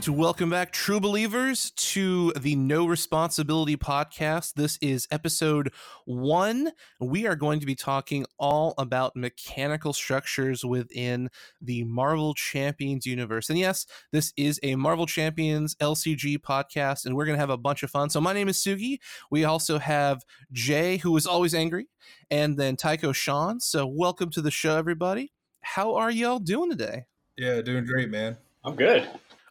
right, welcome back, true believers, to the No Responsibility podcast. This is episode one. We are going to be talking all about mechanical structures within the Marvel Champions universe. And yes, this is a Marvel Champions LCG podcast, and we're going to have a bunch of fun. So, my name is Sugi. We also have Jay, who is always angry, and then Tycho Sean. So, welcome to the show, everybody. How are y'all doing today? Yeah, doing great, man. I'm good.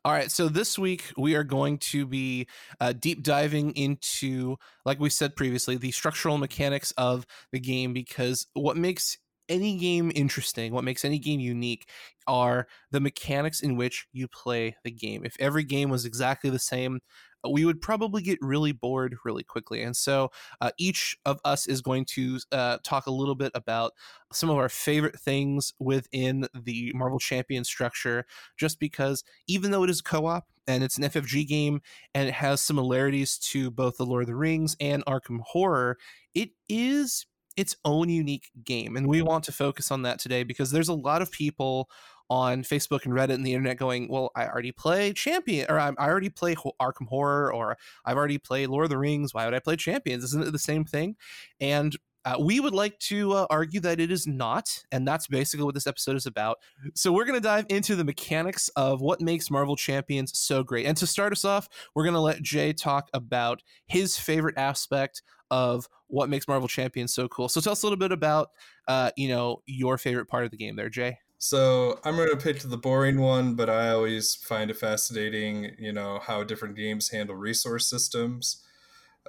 All right, so this week we are going to be uh, deep diving into, like we said previously, the structural mechanics of the game because what makes any game interesting, what makes any game unique, are the mechanics in which you play the game. If every game was exactly the same, we would probably get really bored really quickly. And so uh, each of us is going to uh, talk a little bit about some of our favorite things within the Marvel Champion structure, just because even though it is co op and it's an FFG game and it has similarities to both The Lord of the Rings and Arkham Horror, it is its own unique game. And we want to focus on that today because there's a lot of people on Facebook and Reddit and the internet going, well, I already play Champion, or I already play Arkham Horror, or I've already played Lord of the Rings. Why would I play Champions? Isn't it the same thing? And uh, we would like to uh, argue that it is not, and that's basically what this episode is about. So we're going to dive into the mechanics of what makes Marvel Champions so great. And to start us off, we're going to let Jay talk about his favorite aspect of what makes Marvel Champions so cool. So tell us a little bit about, uh, you know, your favorite part of the game there, Jay. So I'm going to pick the boring one, but I always find it fascinating, you know, how different games handle resource systems.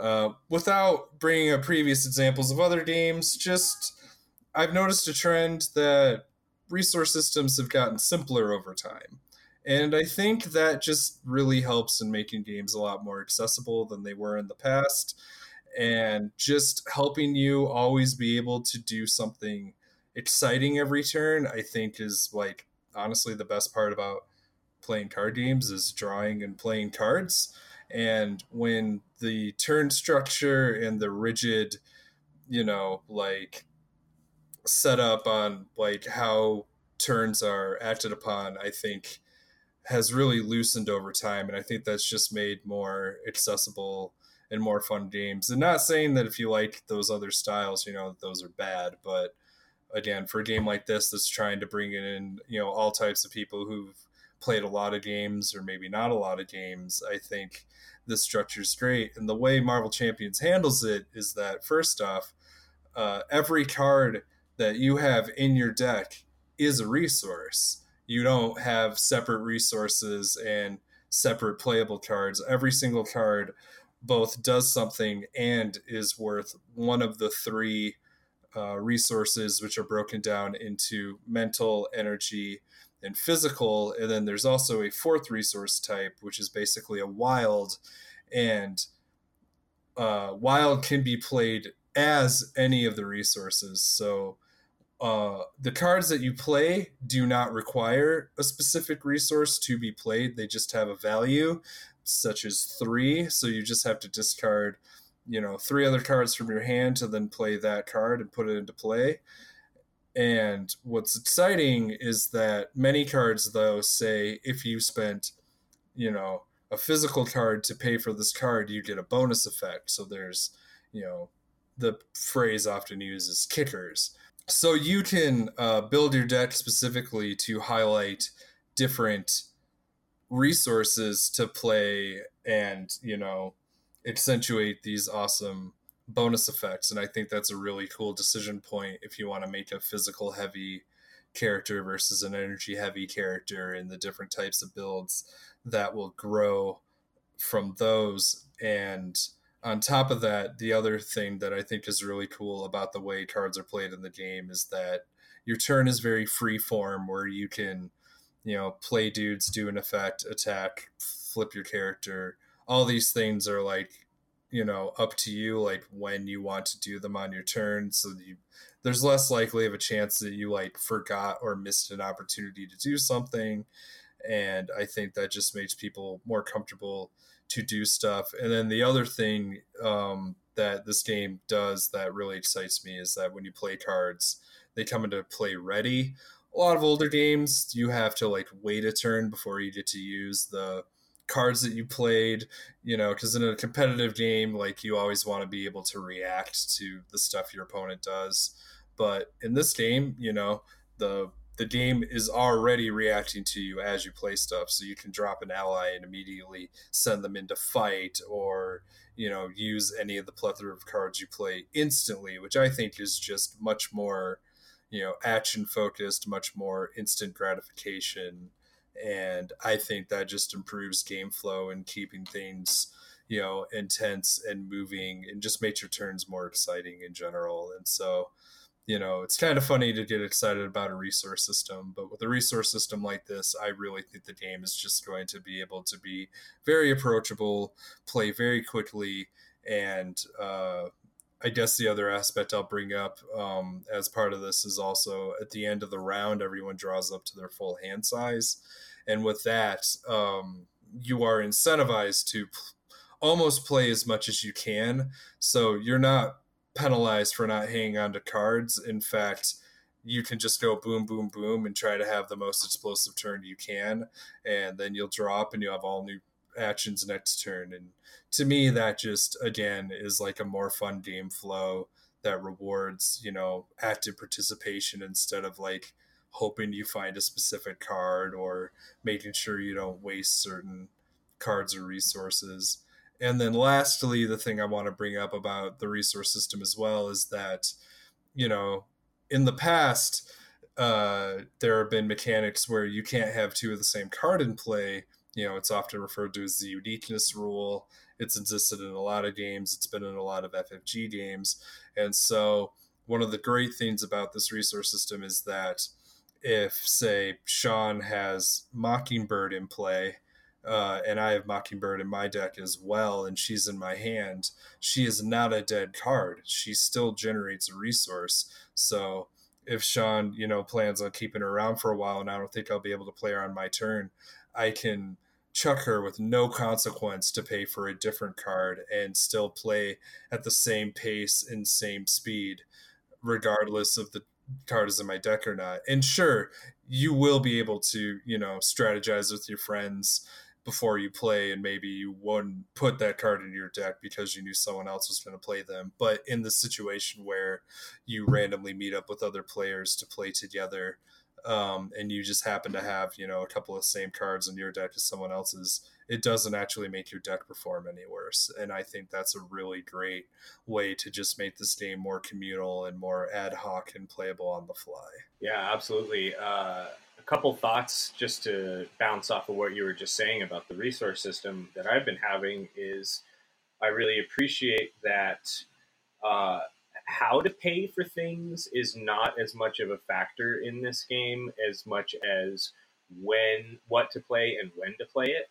Uh, without bringing up previous examples of other games, just I've noticed a trend that resource systems have gotten simpler over time. And I think that just really helps in making games a lot more accessible than they were in the past. And just helping you always be able to do something exciting every turn, I think is like honestly the best part about playing card games is drawing and playing cards. And when the turn structure and the rigid, you know, like setup on like how turns are acted upon, I think has really loosened over time. And I think that's just made more accessible and more fun games. And not saying that if you like those other styles, you know, those are bad, but again for a game like this that's trying to bring in you know all types of people who've played a lot of games or maybe not a lot of games i think this structure is great. And the way marvel champions handles it is that first off uh, every card that you have in your deck is a resource. You don't have separate resources and separate playable cards. Every single card both does something and is worth one of the three uh, resources, which are broken down into mental, energy, and physical. And then there's also a fourth resource type, which is basically a wild. And uh, wild can be played as any of the resources. So uh, the cards that you play do not require a specific resource to be played, they just have a value, such as three. So you just have to discard you know three other cards from your hand to then play that card and put it into play and what's exciting is that many cards though say if you spent you know a physical card to pay for this card you get a bonus effect. So there's you know the phrase often used is kickers. So you can uh, build your deck specifically to highlight different resources to play and you know accentuate these awesome bonus effects. And I think that's a really cool decision point if you want to make a physical heavy character versus an energy heavy character and the different types of builds that will grow from those. And on top of that, the other thing that I think is really cool about the way cards are played in the game is that your turn is very free form where you can, you know, play dudes, do an effect, attack, flip your character, all these things are like you know up to you like when you want to do them on your turn so you there's less likely of a chance that you like forgot or missed an opportunity to do something. And i think that just makes people more comfortable to do stuff. And then the other thing um, that this game does that really excites me is that when you play cards they come into play ready. A lot of older games you have to like wait a turn before you get to use the cards that you played, you know, because in a competitive game, like you always want to be able to react to the stuff your opponent does. But in this game, you know, the the game is already reacting to you as you play stuff so you can drop an ally and immediately send them into fight or you know use any of the plethora of cards you play instantly which i think is just much more you know action focused much more instant gratification and i think that just improves game flow and keeping things you know intense and moving and just makes your turns more exciting in general. And so you know, it's kind of funny to get excited about a resource system, but with a resource system like this, I really think the game is just going to be able to be very approachable, play very quickly, and uh, I guess the other aspect I'll bring up um, as part of this is also at the end of the round, everyone draws up to their full hand size, and with that, um, you are incentivized to p- almost play as much as you can. So you're not penalized for not hanging on to cards. In fact, you can just go boom, boom, boom and try to have the most explosive turn you can. And then you'll drop and you have all new actions next turn. And to me, that just, again, is like a more fun game flow that rewards, you know, active participation instead of like hoping you find a specific card or making sure you don't waste certain cards or resources. And then lastly, the thing I want to bring up about the resource system as well is that, you know, in the past, uh, there have been mechanics where you can't have two of the same card in play. You know, it's often referred to as the uniqueness rule. It's existed in a lot of games. It's been in a lot of FFG games. And so, one of the great things about this resource system is that if, say, Sean has Mockingbird in play, uh, and I have Mockingbird in my deck as well, and she's in my hand, she is not a dead card. She still generates a resource. So if Sean, you know, plans on keeping her around for a while, and I don't think I'll be able to play her on my turn, I can chuck her with no consequence to pay for a different card and still play at the same pace and same speed, regardless of the card is in my deck or not. And sure, you will be able to, you know, strategize with your friends before you play and maybe you wouldn't put that card in your deck because you knew someone else was going to play them but in the situation where you randomly meet up with other players to play together um, and you just happen to have you know a couple of same cards in your deck as someone else's it doesn't actually make your deck perform any worse. And i think that's a really great way to just make this game more communal and more ad hoc and playable on the fly. Yeah absolutely. Uh a couple thoughts just to bounce off of what you were just saying about the resource system that I've been having is I really appreciate that uh, how to pay for things is not as much of a factor in this game as much as when what to play and when to play it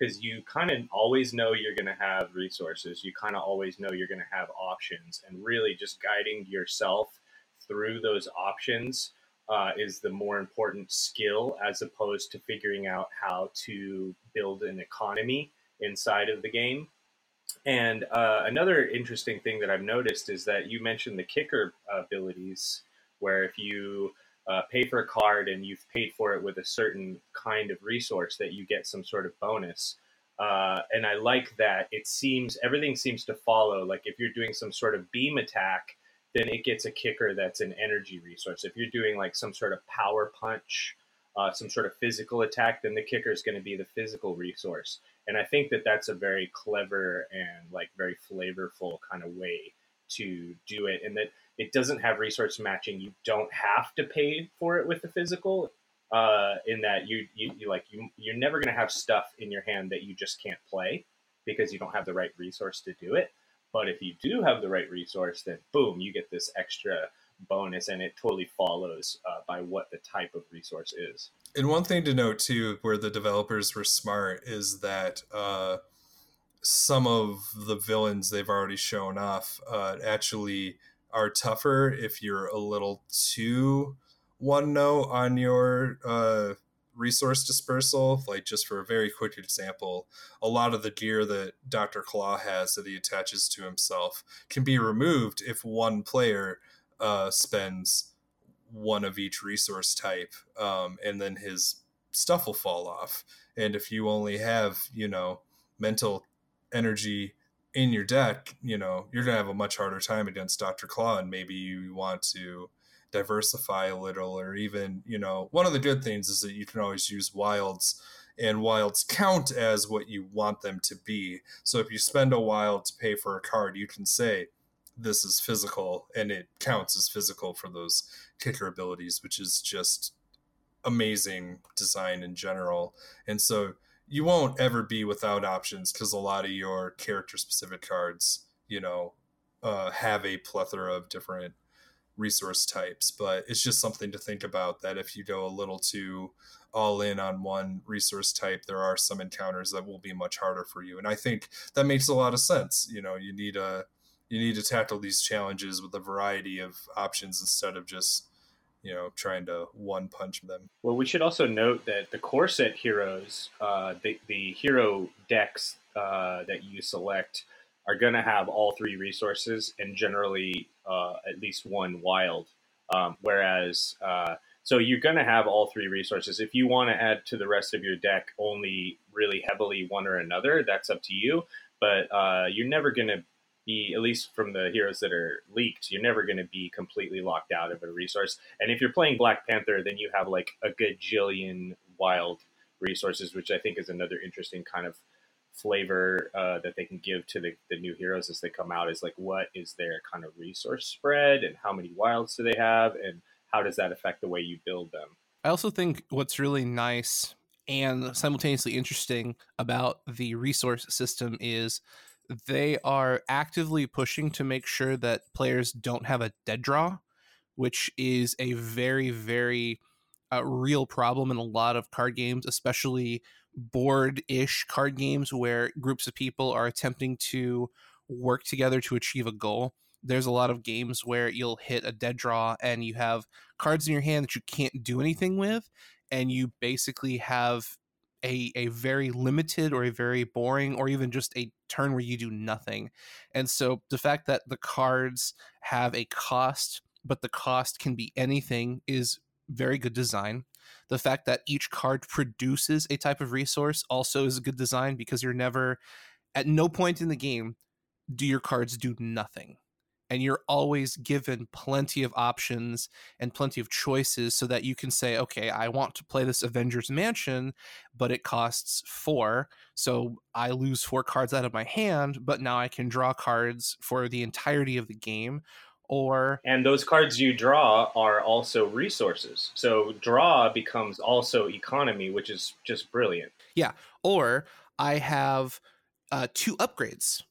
because you kind of always know you're going to have resources you kind of always know you're going to have options and really just guiding yourself through those options uh, is the more important skill as opposed to figuring out how to build an economy inside of the game. And uh, another interesting thing that I've noticed is that you mentioned the kicker abilities, where if you uh, pay for a card and you've paid for it with a certain kind of resource, that you get some sort of bonus. Uh, and I like that. It seems everything seems to follow. Like if you're doing some sort of beam attack, then it gets a kicker that's an energy resource. If you're doing like some sort of power punch, uh, some sort of physical attack, then the kicker is going to be the physical resource. And I think that that's a very clever and like very flavorful kind of way to do it, and that it doesn't have resource matching. You don't have to pay for it with the physical. Uh, in that you, you, you like you you're never going to have stuff in your hand that you just can't play because you don't have the right resource to do it but if you do have the right resource, then boom, you get this extra bonus, and it totally follows uh, by what the type of resource is. And one thing to note too, where the developers were smart, is that uh, some of the villains they've already shown off uh, actually are tougher if you're a little too one note on your uh, resource dispersal, like just for a very quick example, a lot of the gear that Dr. Klaw has that he attaches to himself can be removed if one player uh, spends one of each resource type, um, and then his stuff will fall off. And if you only have, you know, mental energy in your deck, you know, you're going to have a much harder time against Dr. Klaw. And maybe you want to diversify a little, or even, you know, one of the good things is that you can always use wilds and wilds count as what you want them to be. So if you spend a wild to pay for a card, you can say, this is physical and it counts as physical for those kicker abilities, which is just amazing design in general. And so you won't ever be without options because a lot of your character specific cards, you know, uh, have a plethora of different resource types. But it's just something to think about that if you go a little too all in on one resource type, there are some encounters that will be much harder for you. And I think that makes a lot of sense. You know, you need a you need to tackle these challenges with a variety of options instead of just you know trying to one punch them. Well we should also note that the core set heroes uh, the, the hero decks uh, that you select are going to have all three resources and generally uh, at least one wild. Um, whereas uh, so you're going to have all three resources. If you want to add to the rest of your deck only really heavily one or another that's up to you. But uh, you're never going to be at least from the heroes that are leaked you're never going to be completely locked out of a resource. And if you're playing black panther then you have like a gajillion wild resources which i think is another interesting kind of flavor uh, that they can give to the, the new heroes as they come out is like what is their kind of resource spread and how many wilds do they have and how does that affect the way you build them? I also think what's really nice and simultaneously interesting about the resource system is they are actively pushing to make sure that players don't have a dead draw, which is a very, very uh, real problem in a lot of card games, especially board ish card games where groups of people are attempting to work together to achieve a goal. There's a lot of games where you'll hit a dead draw and you have cards in your hand that you can't do anything with, and you basically have a a very limited or a very boring or even just a turn where you do nothing. And so the fact that the cards have a cost, but the cost can be anything is very good design. The fact that each card produces a type of resource also is a good design because you're never at no point in the game do your cards do nothing and you're always given plenty of options and plenty of choices so that you can say okay i want to play this avengers mansion but it costs four so i lose four cards out of my hand but now i can draw cards for the entirety of the game or and those cards you draw are also resources. So draw becomes also economy which is just brilliant. Yeah or i have uh, two upgrades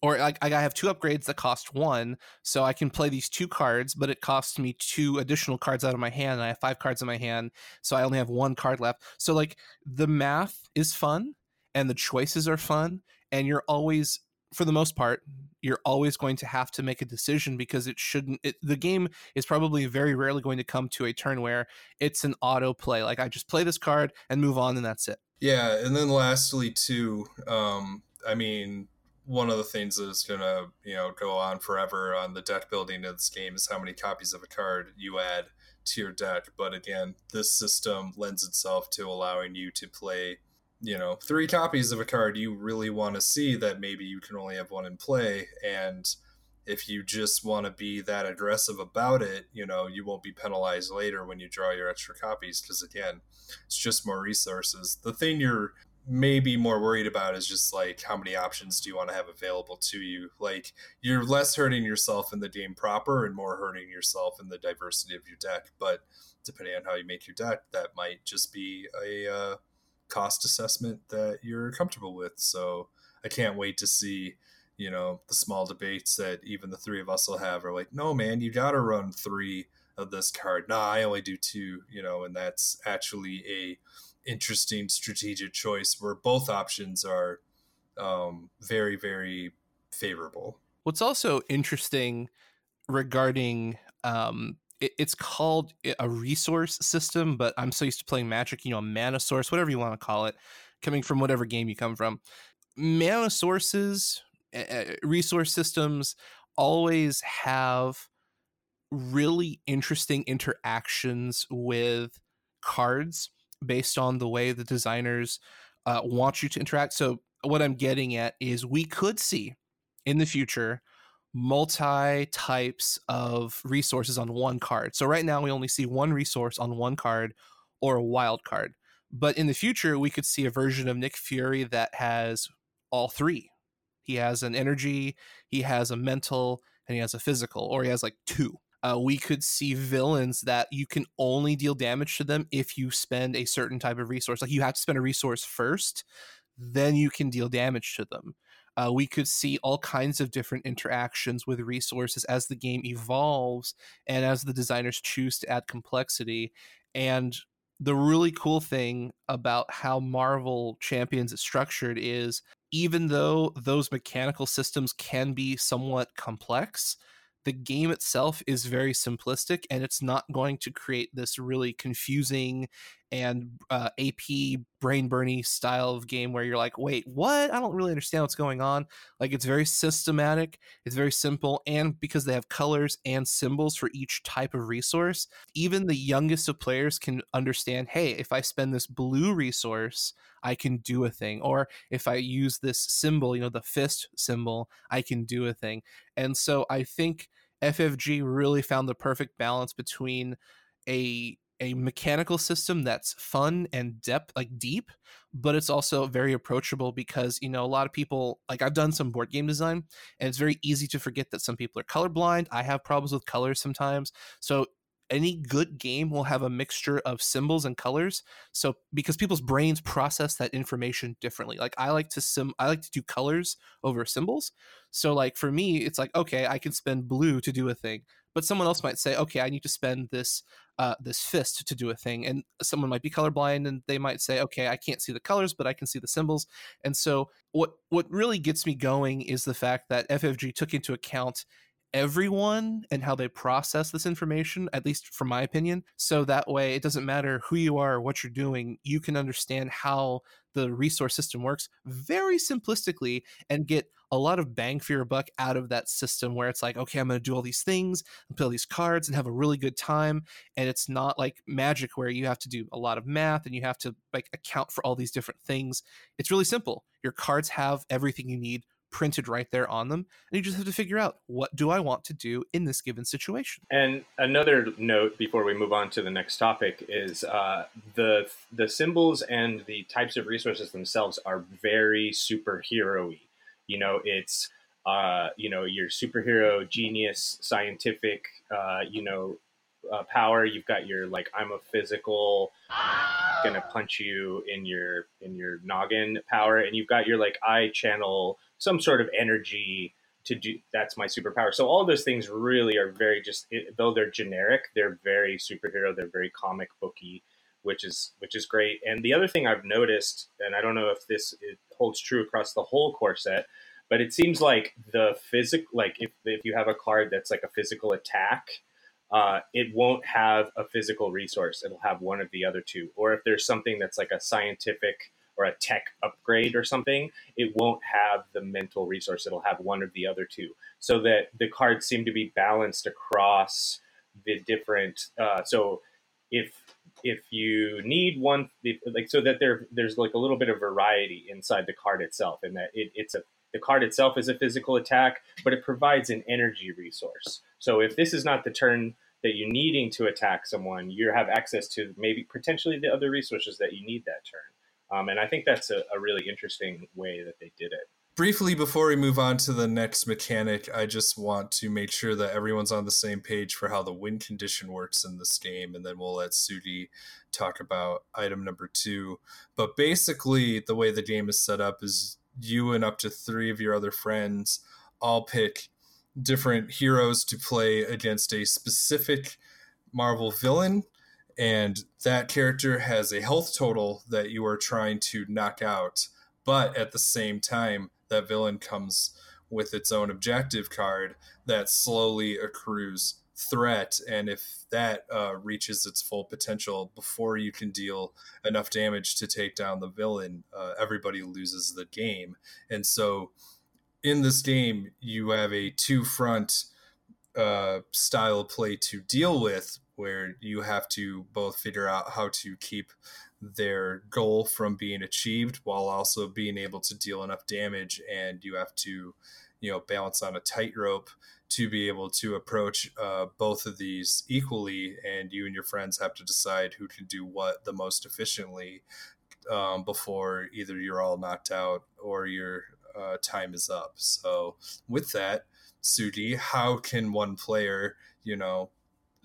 or like I have two upgrades that cost one, so I can play these two cards, but it costs me two additional cards out of my hand, and I have five cards in my hand, so I only have one card left. So like the math is fun, and the choices are fun, and you're always, for the most part, you're always going to have to make a decision because it shouldn't. It, the game is probably very rarely going to come to a turn where it's an auto play. Like I just play this card and move on, and that's it. Yeah, and then lastly, too, um, I mean one of the things that is going to you know go on forever on the deck building of this game is how many copies of a card you add to your deck. But again this system lends itself to allowing you to play you know three copies of a card you really want to see that maybe you can only have one in play. And if you just want to be that aggressive about it you know you won't be penalized later when you draw your extra copies. Because again it's just more resources. The thing you're maybe more worried about is just like how many options do you want to have available to you? Like you're less hurting yourself in the game proper and more hurting yourself in the diversity of your deck but depending on how you make your deck that might just be a uh, cost assessment that you're comfortable with. So i can't wait to see you know the small debates that even the three of us will have are like no man you gotta run three of this card. Nah i only do two you know and that's actually a interesting strategic choice where both options are um, very, very favorable. What's also interesting regarding um, it, it's called a resource system, but I'm so used to playing Magic, you know, a mana source, whatever you want to call it, coming from whatever game you come from. Mana sources, uh, resource systems always have really interesting interactions with cards based on the way the designers uh, want you to interact. So what I'm getting at is we could see in the future multi types of resources on one card. So right now we only see one resource on one card or a wild card. But in the future we could see a version of Nick Fury that has all three. He has an energy, he has a mental, and he has a physical, or he has like two. Uh, we could see villains that you can only deal damage to them if you spend a certain type of resource. Like you have to spend a resource first, then you can deal damage to them. Uh, we could see all kinds of different interactions with resources as the game evolves and as the designers choose to add complexity. And the really cool thing about how Marvel Champions is structured is even though those mechanical systems can be somewhat complex, the game itself is very simplistic and it's not going to create this really confusing and uh, AP brain burny style of game where you're like, wait, what? I don't really understand what's going on. Like it's very systematic, it's very simple, and because they have colors and symbols for each type of resource, even the youngest of players can understand. Hey, if I spend this blue resource, I can do a thing, or if I use this symbol, you know, the fist symbol, I can do a thing. And so I think FFG really found the perfect balance between a a mechanical system that's fun and depth like deep but it's also very approachable because you know a lot of people like i've done some board game design and it's very easy to forget that some people are colorblind. I have problems with colors sometimes. So any good game will have a mixture of symbols and colors. So because people's brains process that information differently. Like i like to sim i like to do colors over symbols. So like for me it's like okay i can spend blue to do a thing but someone else might say okay i need to spend this uh, this fist to do a thing and someone might be colorblind and they might say okay i can't see the colors but i can see the symbols and so what what really gets me going is the fact that ffg took into account everyone and how they process this information, at least from my opinion. So that way, it doesn't matter who you are or what you're doing, you can understand how the resource system works very simplistically and get a lot of bang for your buck out of that system where it's like, okay, I'm going to do all these things and play all these cards and have a really good time. And it's not like magic where you have to do a lot of math and you have to like account for all these different things. It's really simple. Your cards have everything you need printed right there on them and you just have to figure out what do i want to do in this given situation and another note before we move on to the next topic is uh, the the symbols and the types of resources themselves are very superhero-y you know it's uh, you know your superhero genius scientific uh, you know uh, power. You've got your like i'm a physical gonna punch you in your in your noggin power. And you've got your like i channel some sort of energy to do that's my superpower. So all those things really are very just though they're generic they're very superhero they're very comic booky which is which is great and the other thing i've noticed and i don't know if this holds true across the whole core set but it seems like the physical like if, if you have a card that's like a physical attack uh, it won't have a physical resource it'll have one of the other two or if there's something that's like a scientific or a tech upgrade or something, it won't have the mental resource. It'll have one of the other two, so that the cards seem to be balanced across the different. Uh, so if if you need one, like so that there there's like a little bit of variety inside the card itself, and that it, it's a the card itself is a physical attack, but it provides an energy resource. So if this is not the turn that you're needing to attack someone, you have access to maybe potentially the other resources that you need that turn. Um, and I think that's a, a really interesting way that they did it. Briefly, before we move on to the next mechanic, I just want to make sure that everyone's on the same page for how the win condition works in this game, and then we'll let Sudi talk about item number two. But basically, the way the game is set up is you and up to three of your other friends all pick different heroes to play against a specific Marvel villain and that character has a health total that you are trying to knock out but at the same time that villain comes with its own objective card that slowly accrues threat and if that uh, reaches its full potential before you can deal enough damage to take down the villain uh, everybody loses the game. And so in this game you have a two front uh, style play to deal with where you have to both figure out how to keep their goal from being achieved while also being able to deal enough damage and you have to you know balance on a tightrope to be able to approach uh, both of these equally and you and your friends have to decide who can do what the most efficiently um, before either you're all knocked out or your uh, time is up. So with that Sudi, how can one player you know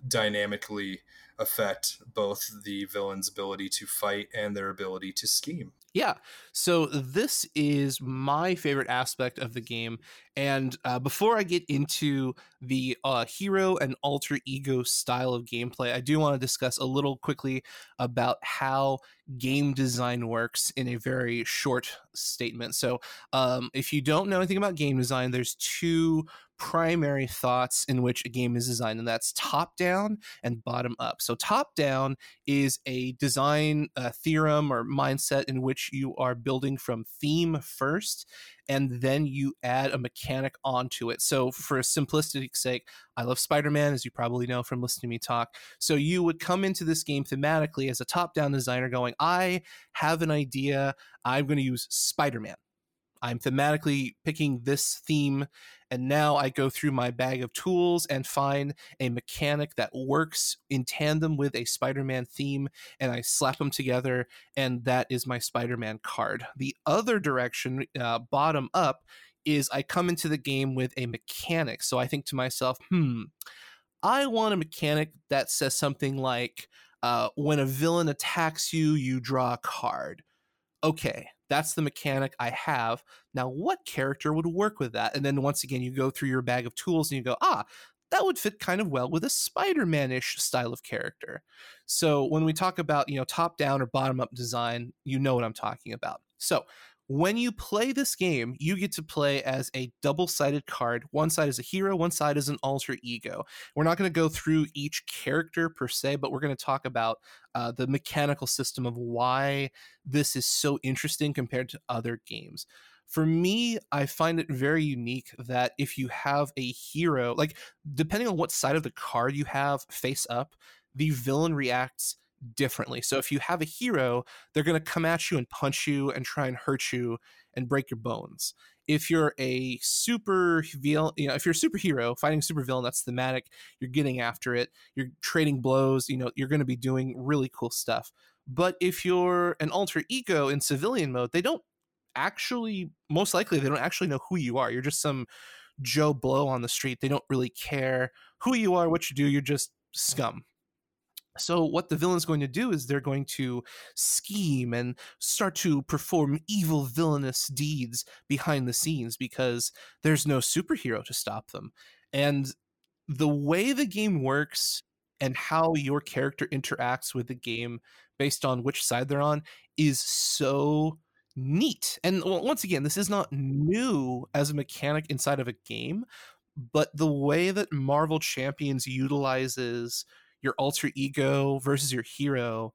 dynamically affect both the villain's ability to fight and their ability to scheme. Yeah. So this is my favorite aspect of the game. And uh, before I get into the uh, hero and alter ego style of gameplay, I do want to discuss a little quickly about how game design works in a very short statement. So, um, if you don't know anything about game design, there's two primary thoughts in which a game is designed, and that's top down and bottom up. So, top down is a design uh, theorem or mindset in which you are building from theme first and then you add a mechanic onto it. So, for simplicity's sake, I love Spider Man, as you probably know from listening to me talk. So, you would come into this game thematically as a top down designer going, I have an idea. I'm going to use Spider Man. I'm thematically picking this theme, and now I go through my bag of tools and find a mechanic that works in tandem with a Spider Man theme, and I slap them together, and that is my Spider Man card. The other direction, uh, bottom up, is I come into the game with a mechanic. So I think to myself, hmm, I want a mechanic that says something like, uh, when a villain attacks you, you draw a card. Okay, that's the mechanic I have. Now, what character would work with that? And then once again, you go through your bag of tools and you go, ah, that would fit kind of well with a Spider-Man-ish style of character. So when we talk about, you know, top-down or bottom-up design, you know what I'm talking about. So when you play this game, you get to play as a double sided card. One side is a hero, one side is an alter ego. We're not going to go through each character per se, but we're going to talk about uh, the mechanical system of why this is so interesting compared to other games. For me, I find it very unique that if you have a hero, like depending on what side of the card you have face up, the villain reacts differently. So if you have a hero, they're going to come at you and punch you and try and hurt you and break your bones. If you're a super villain, you know, if you're a superhero fighting a super villain, that's thematic. You're getting after it. You're trading blows. You know, you're going to be doing really cool stuff. But if you're an alter ego in civilian mode, they don't actually, most likely, they don't actually know who you are. You're just some Joe Blow on the street. They don't really care who you are, what you do. You're just scum so, what the villain's going to do is they're going to scheme and start to perform evil, villainous deeds behind the scenes because there's no superhero to stop them. And the way the game works and how your character interacts with the game based on which side they're on is so neat. And once again, this is not new as a mechanic inside of a game, but the way that Marvel Champions utilizes your alter ego versus your hero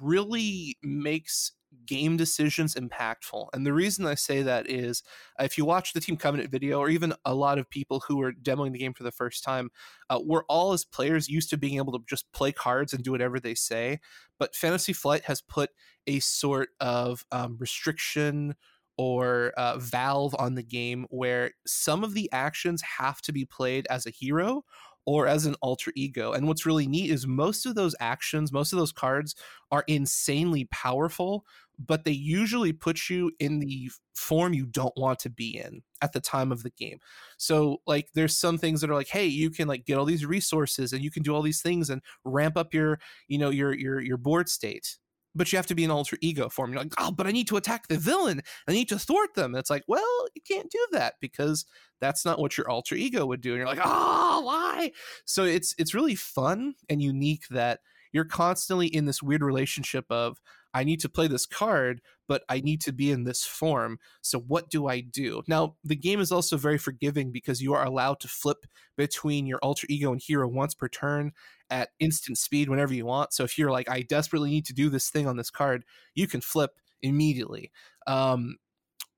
really makes game decisions impactful. And the reason I say that is uh, if you watch the Team Covenant video, or even a lot of people who are demoing the game for the first time, uh, we're all as players used to being able to just play cards and do whatever they say. But Fantasy Flight has put a sort of um, restriction or uh, valve on the game where some of the actions have to be played as a hero or as an alter ego. And what's really neat is most of those actions, most of those cards are insanely powerful, but they usually put you in the form you don't want to be in at the time of the game. So like there's some things that are like, hey, you can like get all these resources and you can do all these things and ramp up your, you know, your your your board state but you have to be an alter ego form. You're like, oh, but I need to attack the villain. I need to thwart them. And it's like, well, you can't do that because that's not what your alter ego would do. And you're like, oh, why? So it's it's really fun and unique that you're constantly in this weird relationship of I need to play this card, but I need to be in this form. So what do I do? Now, the game is also very forgiving because you are allowed to flip between your alter ego and hero once per turn at instant speed whenever you want. So if you're like, I desperately need to do this thing on this card, you can flip immediately. Um,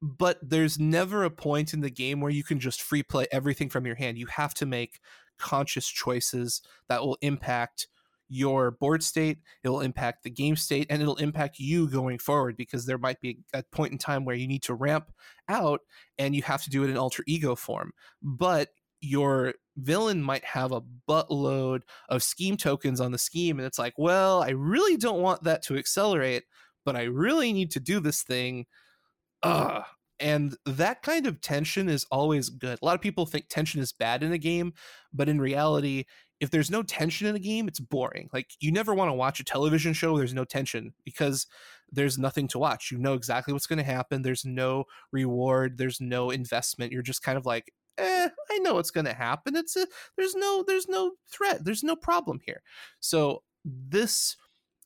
but there's never a point in the game where you can just free play everything from your hand. You have to make conscious choices that will impact your board state, it'll impact the game state, and it'll impact you going forward because there might be a point in time where you need to ramp out and you have to do it in alter ego form. But your villain might have a buttload of scheme tokens on the scheme, and it's like, well, I really don't want that to accelerate, but I really need to do this thing. Ugh. And that kind of tension is always good. A lot of people think tension is bad in a game, but in reality, if there's no tension in a game, it's boring. Like you never want to watch a television show there's no tension because there's nothing to watch. You know exactly what's going to happen. There's no reward. There's no investment. You're just kind of like, eh, I know what's going to happen. It's a, there's no there's no threat. There's no problem here. So this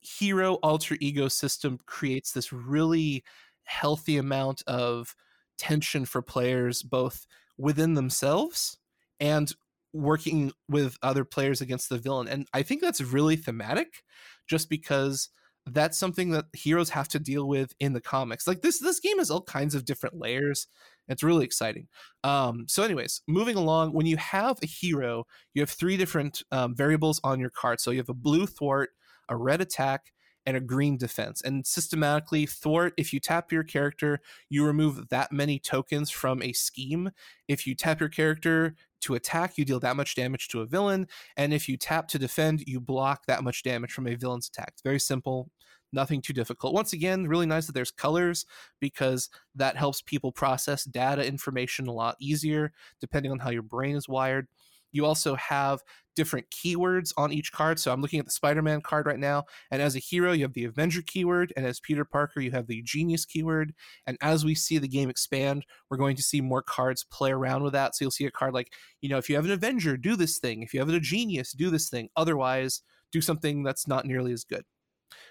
hero alter ego system creates this really healthy amount of tension for players both within themselves and working with other players against the villain. And I think that's really thematic just because that's something that heroes have to deal with in the comics. Like this this game has all kinds of different layers. It's really exciting. Um, so, anyways, moving along, when you have a hero, you have three different um, variables on your card. So you have a blue thwart, a red attack, and a green defense. And systematically, thwart, if you tap your character, you remove that many tokens from a scheme. If you tap your character to attack, you deal that much damage to a villain. And if you tap to defend, you block that much damage from a villain's attack. Very simple, nothing too difficult. Once again, really nice that there's colors because that helps people process data information a lot easier depending on how your brain is wired. You also have different keywords on each card. So I'm looking at the Spider Man card right now. And as a hero, you have the Avenger keyword. And as Peter Parker, you have the Genius keyword. And as we see the game expand, we're going to see more cards play around with that. So you'll see a card like, you know, if you have an Avenger, do this thing. If you have a Genius, do this thing. Otherwise, do something that's not nearly as good.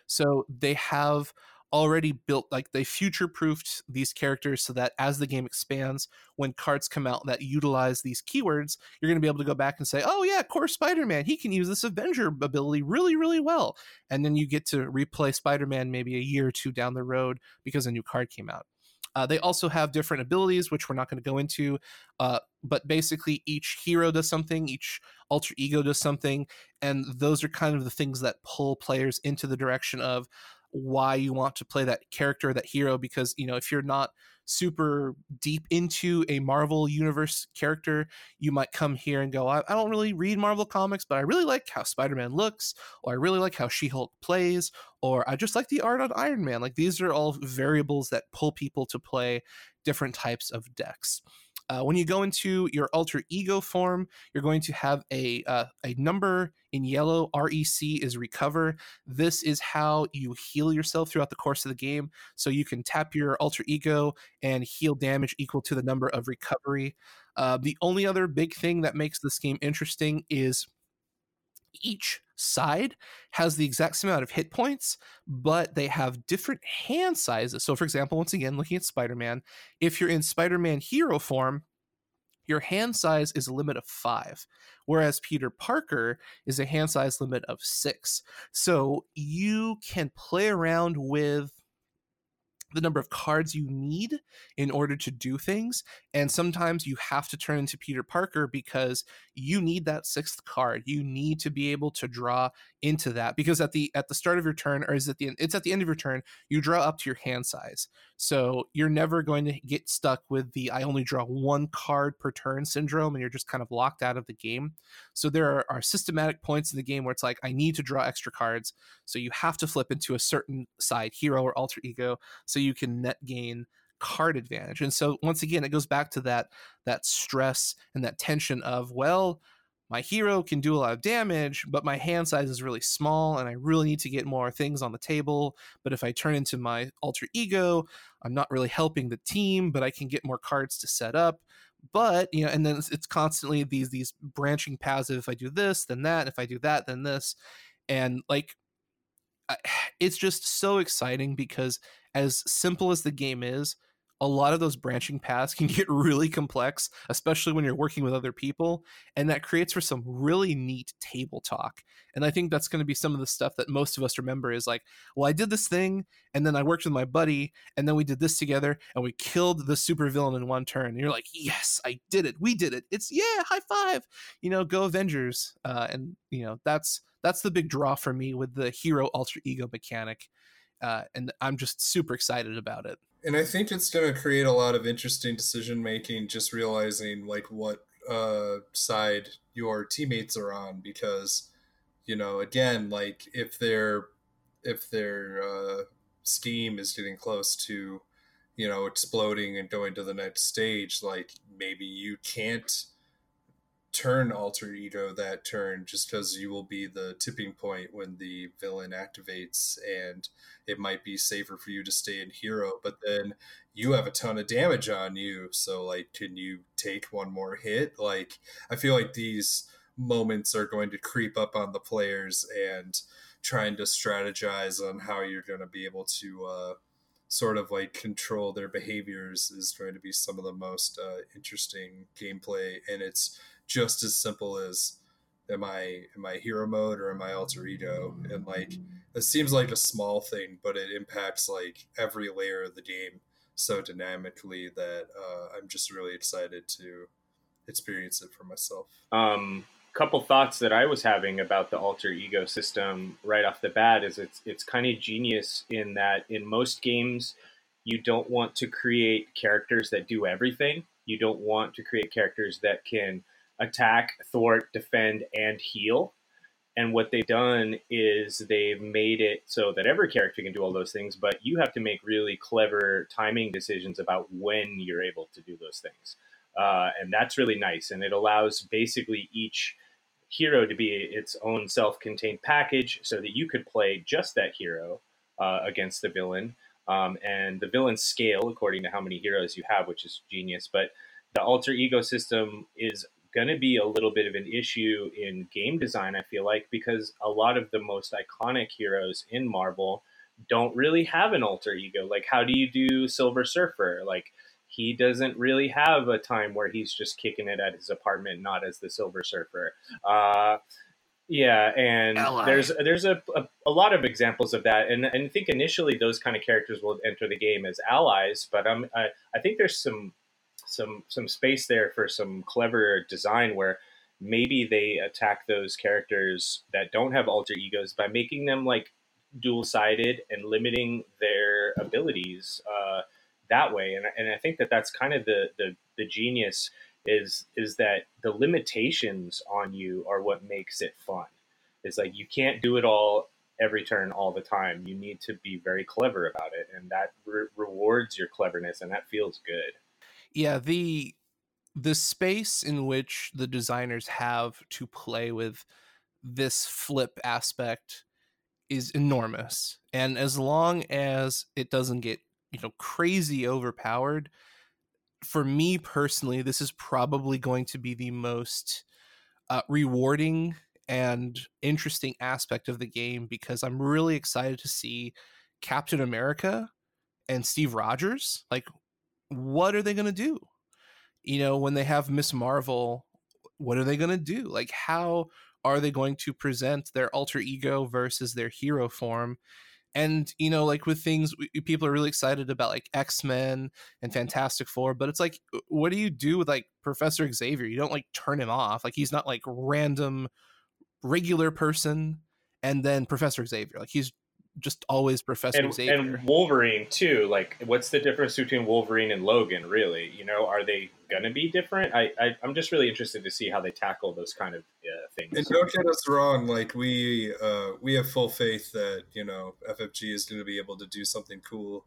So they have already built like they future proofed these characters so that as the game expands when cards come out that utilize these keywords you're going to be able to go back and say oh yeah core spider-man he can use this avenger ability really really well and then you get to replay spider-man maybe a year or two down the road because a new card came out uh, they also have different abilities, which we're not going to go into. Uh, but basically, each hero does something, each alter ego does something, and those are kind of the things that pull players into the direction of why you want to play that character, that hero, because you know if you're not super deep into a Marvel universe character, you might come here and go, I, I don't really read Marvel comics, but I really like how Spider-Man looks, or I really like how She-Hulk plays, or I just like the art on Iron Man. Like these are all variables that pull people to play different types of decks. Uh, when you go into your alter ego form, you're going to have a uh, a number in yellow. REC is recover. This is how you heal yourself throughout the course of the game. So you can tap your alter ego and heal damage equal to the number of recovery. Uh, the only other big thing that makes this game interesting is each side has the exact same amount of hit points, but they have different hand sizes. So, for example, once again, looking at Spider Man, if you're in Spider Man hero form, your hand size is a limit of five, whereas Peter Parker is a hand size limit of six. So you can play around with the number of cards you need in order to do things. And sometimes you have to turn into Peter Parker because you need that sixth card. You need to be able to draw into that because at the at the start of your turn, or is it the it's at the end of your turn, you draw up to your hand size. So you're never going to get stuck with the I only draw one card per turn syndrome and you're just kind of locked out of the game. So there are, are systematic points in the game where it's like I need to draw extra cards. So you have to flip into a certain side, hero or alter ego. So you can net gain card advantage. And so once again, it goes back to that that stress and that tension of well, my hero can do a lot of damage, but my hand size is really small and I really need to get more things on the table. But if I turn into my alter ego, I'm not really helping the team, but I can get more cards to set up. But, you know, and then it's, it's constantly these these branching paths of if I do this, then that, if I do that, then this. And like it's just so exciting because as simple as the game is, a lot of those branching paths can get really complex, especially when you're working with other people. And that creates for some really neat table talk. And I think that's going to be some of the stuff that most of us remember is like, well, I did this thing, and then I worked with my buddy, and then we did this together, and we killed the supervillain in one turn. And you're like, yes, I did it. We did it. It's, yeah, high five. You know, go Avengers. Uh, and, you know, that's that's the big draw for me with the hero alter ego mechanic uh, and i'm just super excited about it. And i think it's going to create a lot of interesting decision making just realizing like what uh, side your teammates are on because you know again like if their if their uh, steam is getting close to you know exploding and going to the next stage like maybe you can't turn alter ego that turn just because you will be the tipping point when the villain activates and it might be safer for you to stay in hero but then you have a ton of damage on you. So like can you take one more hit? Like i feel like these moments are going to creep up on the players and trying to strategize on how you're going to be able to uh, sort of like control their behaviors is going to be some of the most uh, interesting gameplay and it's just as simple as am i am i hero mode or am i alter ego and like it seems like a small thing but it impacts like every layer of the game so dynamically that uh, i'm just really excited to experience it for myself um couple thoughts that I was having about the alter ego system right off the bat is it's it's kind of genius in that in most games you don't want to create characters that do everything. You don't want to create characters that can attack, thwart, defend, and heal. And what they've done is they've made it so that every character can do all those things, but you have to make really clever timing decisions about when you're able to do those things. Uh, and that's really nice. And it allows basically each hero to be its own self-contained package so that you could play just that hero uh, against the villain um, and the villains scale according to how many heroes you have which is genius but the alter ego system is going to be a little bit of an issue in game design i feel like because a lot of the most iconic heroes in marvel don't really have an alter ego like how do you do silver surfer like he doesn't really have a time where he's just kicking it at his apartment, not as the Silver Surfer. Uh, yeah, and Ally. there's there's a, a, a, lot of examples of that, and, and I think initially those kind of characters will enter the game as allies, but um, I, I think there's some some some space there for some clever design where maybe they attack those characters that don't have alter egos by making them like dual sided and limiting their abilities. Uh, that way. And, and I think that that's kind of the, the, the genius is, is that the limitations on you are what makes it fun. It's like, you can't do it all every turn all the time. You need to be very clever about it. And that re- rewards your cleverness and that feels good. Yeah. The, the space in which the designers have to play with this flip aspect is enormous. And as long as it doesn't get you know crazy overpowered for me personally this is probably going to be the most uh, rewarding and interesting aspect of the game because i'm really excited to see captain america and steve rogers like what are they going to do? You know when they have miss marvel what are they going to do? Like how are they going to present their alter ego versus their hero form? And you know like with things people are really excited about like x-men and fantastic four but it's like what do you do with like professor xavier? You don't like turn him off like he's not like random regular person and then professor xavier like he's just always Professor and, Xavier. And Wolverine too. Like, what's the difference between Wolverine and Logan? Really, you know, are they gonna be different? I, I am just really interested to see how they tackle those kind of uh, things. And don't get us wrong. Like we uh, we have full faith that you know FFG is going to be able to do something cool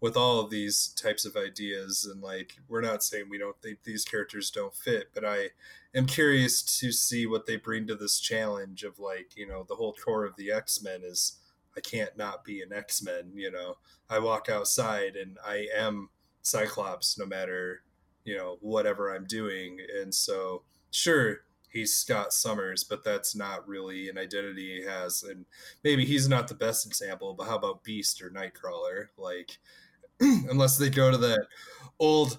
with all of these types of ideas. And like we're not saying we don't think these characters don't fit, but I am curious to see what they bring to this challenge of like you know the whole core of the X Men is I can't not be an X Men. You know, I walk outside and I am Cyclops, no matter you know whatever I'm doing. And so, sure, he's Scott Summers, but that's not really an identity he has. And maybe he's not the best example, but how about Beast or Nightcrawler? Like, unless they go to that old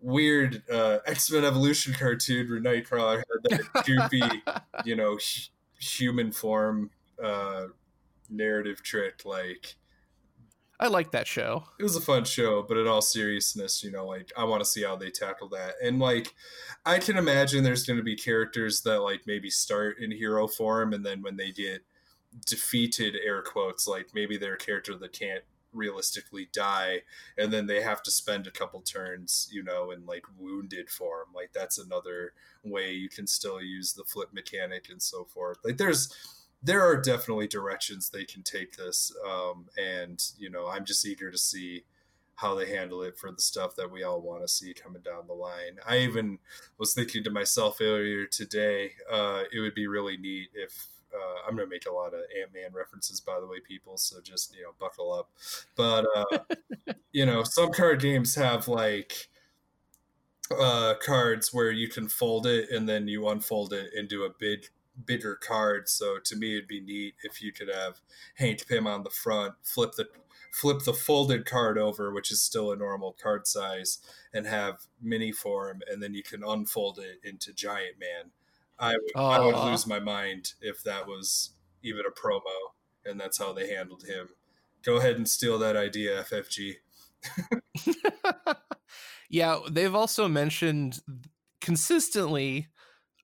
weird uh, X Men Evolution cartoon where Nightcrawler had that goofy, you know, human form uh, narrative trick like I like that show. It was a fun show, but in all seriousness, you know, like I want to see how they tackle that. And like I can imagine there's going to be characters that like maybe start in hero form and then when they get defeated air quotes like maybe they're a character that can't realistically die and then they have to spend a couple turns you know in like wounded form like that's another way you can still use the flip mechanic and so forth like there's there are definitely directions they can take this um, and you know i'm just eager to see how they handle it for the stuff that we all want to see coming down the line i even was thinking to myself earlier today uh, it would be really neat if uh, I'm gonna make a lot of Ant Man references, by the way, people. So just you know, buckle up. But uh, you know, some card games have like uh, cards where you can fold it and then you unfold it into a big bigger card. So to me, it'd be neat if you could have Hank Pym on the front, flip the flip the folded card over, which is still a normal card size, and have mini form, and then you can unfold it into Giant Man I would, I would lose my mind if that was even a promo and that's how they handled him. Go ahead and steal that idea, FFG. yeah, they've also mentioned consistently,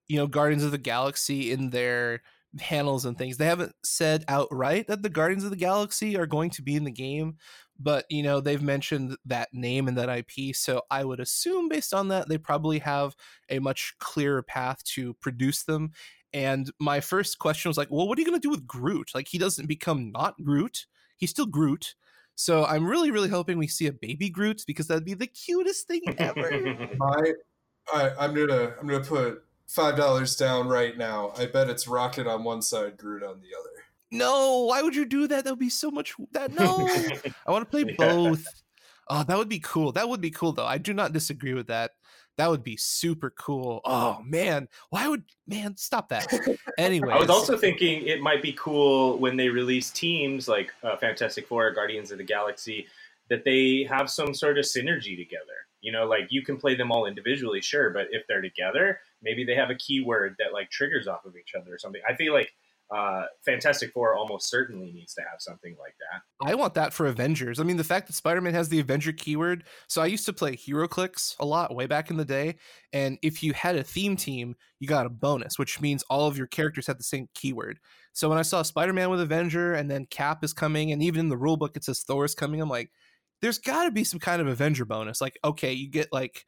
you know, Guardians of the Galaxy in their panels and things. They haven't said outright that the Guardians of the Galaxy are going to be in the game, but you know they've mentioned that name and that ip so i would assume based on that they probably have a much clearer path to produce them. And my first question was like well what are you going to do with groot? Like he doesn't become not groot. He's still groot. So i'm really really hoping we see a baby groot because that'd be the cutest thing ever. My I, i'm gonna i'm gonna put five dollars down right now i bet it's rocket on one side groot on the other no, why would you do that? That would be so much. That no, I want to play both. Oh, that would be cool. That would be cool, though. I do not disagree with that. That would be super cool. Oh man, why would man stop that? Anyway, I was also thinking it might be cool when they release teams like uh, Fantastic Four, Guardians of the Galaxy, that they have some sort of synergy together. You know, like you can play them all individually, sure, but if they're together, maybe they have a keyword that like triggers off of each other or something. I feel like uh, Fantastic Four almost certainly needs to have something like that. I want that for Avengers. I mean, the fact that Spider Man has the Avenger keyword. So I used to play HeroClix a lot way back in the day. And if you had a theme team, you got a bonus, which means all of your characters had the same keyword. So when I saw Spider Man with Avenger and then Cap is coming, and even in the rule book it says Thor is coming, I'm like, there's got to be some kind of Avenger bonus. Like, okay, you get like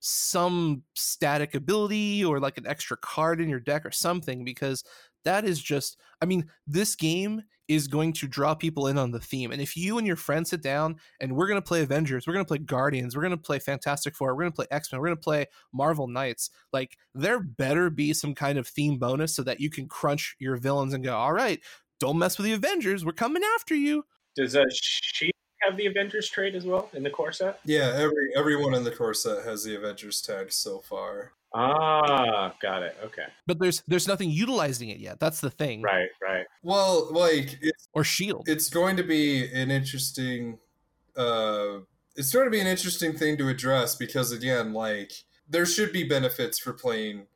some static ability or like an extra card in your deck or something because that is just i mean this game is going to draw people in on the theme and if you and your friends sit down and we're going to play avengers we're going to play guardians we're going to play fantastic four we're going to play x-men we're going to play marvel knights like there better be some kind of theme bonus so that you can crunch your villains and go all right don't mess with the avengers we're coming after you does uh, she have the avengers trade as well in the core set yeah every everyone in the core set has the avengers tag so far Ah, got it. Okay. But there's there's nothing utilizing it yet. That's the thing. Right, right. Well, like it's or shield. It's going to be an interesting uh it's going to be an interesting thing to address because again, like there should be benefits for playing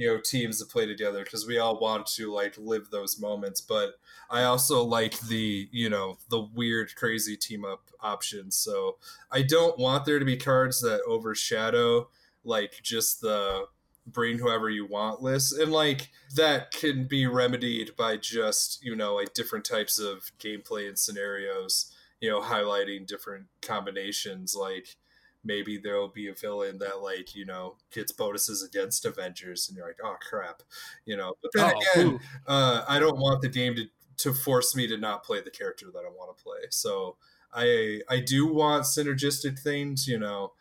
you know teams that play together because we all want to like live those moments but i also like the you know the weird crazy team up options so i don't want there to be cards that overshadow like just the bring whoever you want list and like that can be remedied by just you know like different types of gameplay and scenarios you know highlighting different combinations like maybe there'll be a villain that like you know gets bonuses against avengers and you're like oh crap you know but then oh, again uh, i don't want the game to to force me to not play the character that i want to play so i i do want synergistic things you know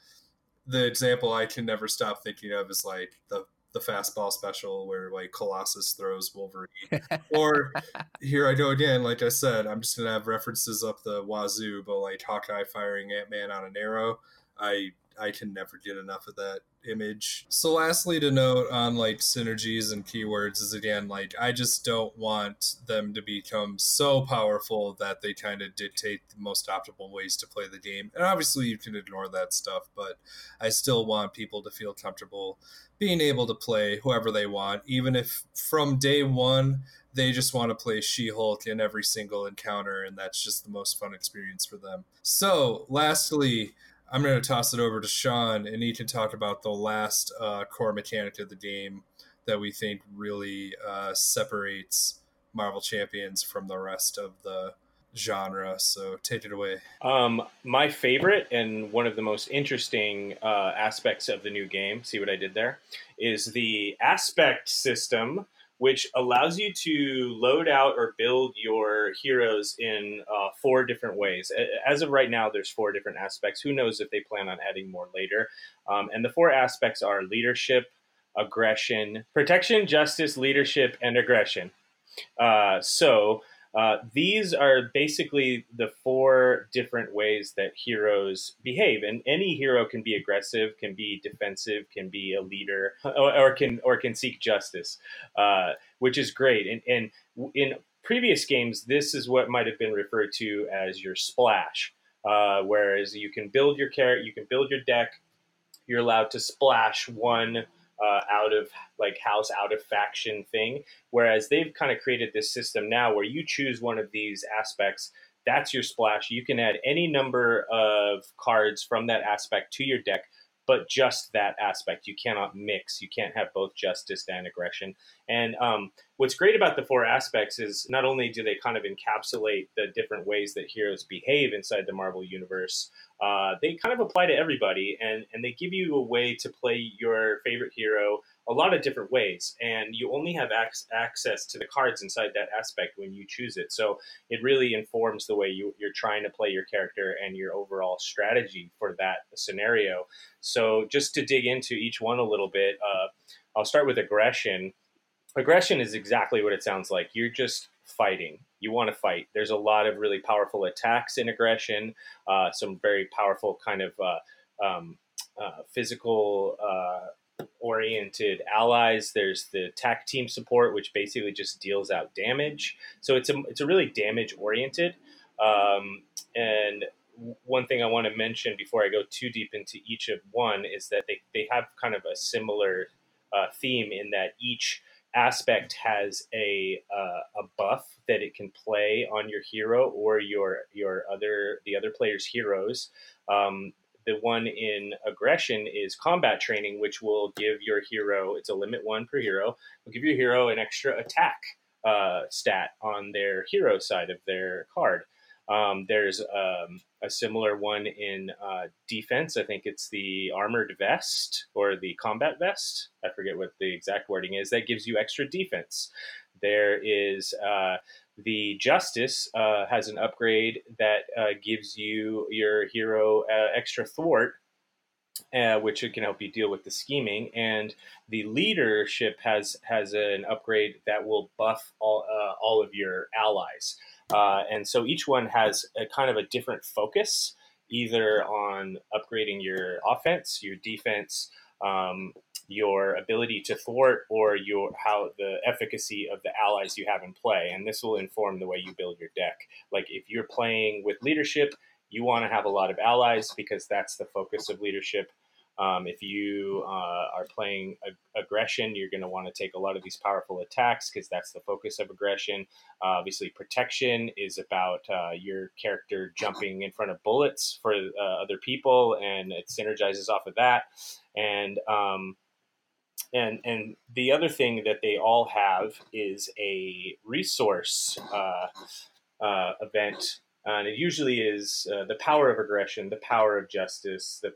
the example I can never stop thinking of is like the the fastball special where like Colossus throws Wolverine. or here I go again, like I said, I'm just gonna have references up the wazoo, but like Hawkeye firing Ant Man on an arrow. I I can never get enough of that image. So lastly to note on like synergies and keywords is again like I just don't want them to become so powerful that they kind of dictate the most optimal ways to play the game. And obviously you can ignore that stuff, but I still want people to feel comfortable being able to play whoever they want, even if from day one they just want to play She-Hulk in every single encounter and that's just the most fun experience for them. So, lastly, I'm going to toss it over to Sean, and he can talk about the last uh, core mechanic of the game that we think really uh, separates Marvel champions from the rest of the genre. So take it away. Um, my favorite and one of the most interesting uh, aspects of the new game, see what I did there, is the aspect system, which allows you to load out or build your heroes in uh, four different ways. As of right now, there's four different aspects. Who knows if they plan on adding more later? Um, and the four aspects are leadership, aggression, protection, justice, leadership, and aggression. Uh, so uh, these are basically the four different ways that heroes behave, and any hero can be aggressive, can be defensive, can be a leader, or, or can or can seek justice, uh, which is great. And, and in previous games, this is what might have been referred to as your splash. Uh, whereas you can build your character, you can build your deck. You're allowed to splash one uh, out of like house out of faction thing whereas they've kind of created this system now where you choose one of these aspects that's your splash you can add any number of cards from that aspect to your deck but just that aspect. You cannot mix. You can't have both justice and aggression. And um, what's great about the four aspects is not only do they kind of encapsulate the different ways that heroes behave inside the Marvel universe, uh, they kind of apply to everybody, and and they give you a way to play your favorite hero a lot of different ways, and you only have ac- access to the cards inside that aspect when you choose it. So it really informs the way you, you're trying to play your character and your overall strategy for that scenario. So just to dig into each one a little bit, uh, I'll start with aggression. Aggression is exactly what it sounds like. You're just fighting. You want to fight. There's a lot of really powerful attacks in aggression. Uh, some very powerful kind of uh, um, uh, physical uh, oriented allies. There's the tech team support, which basically just deals out damage. So it's a it's a really damage oriented. Um, and one thing I want to mention before I go too deep into each of one is that they, they have kind of a similar uh, theme in that each aspect has a uh, a buff that it can play on your hero or your your other the other player's heroes. Um, the one in aggression is combat training, which will give your hero, it's a limit one per hero, will give your hero an extra attack uh, stat on their hero side of their card. Um, there's um, a similar one in uh, defense. I think it's the armored vest or the combat vest. I forget what the exact wording is. That gives you extra defense. There is uh, the Justice uh, has an upgrade that uh, gives you your hero uh, extra thwart, uh, which can help you deal with the scheming. And the Leadership has has an upgrade that will buff all all of your allies. Uh, and so each one has a kind of a different focus, either on upgrading your offense, your defense. Um, your ability to thwart or your how the efficacy of the allies you have in play and this will inform the way you build your deck like if you're playing with leadership you want to have a lot of allies because that's the focus of leadership um, if you uh, are playing ag- aggression, you're going to want to take a lot of these powerful attacks because that's the focus of aggression. Uh, obviously, protection is about uh, your character jumping in front of bullets for uh, other people, and it synergizes off of that. And um, and and the other thing that they all have is a resource uh, uh, event, and it usually is the power of aggression, the power of justice, the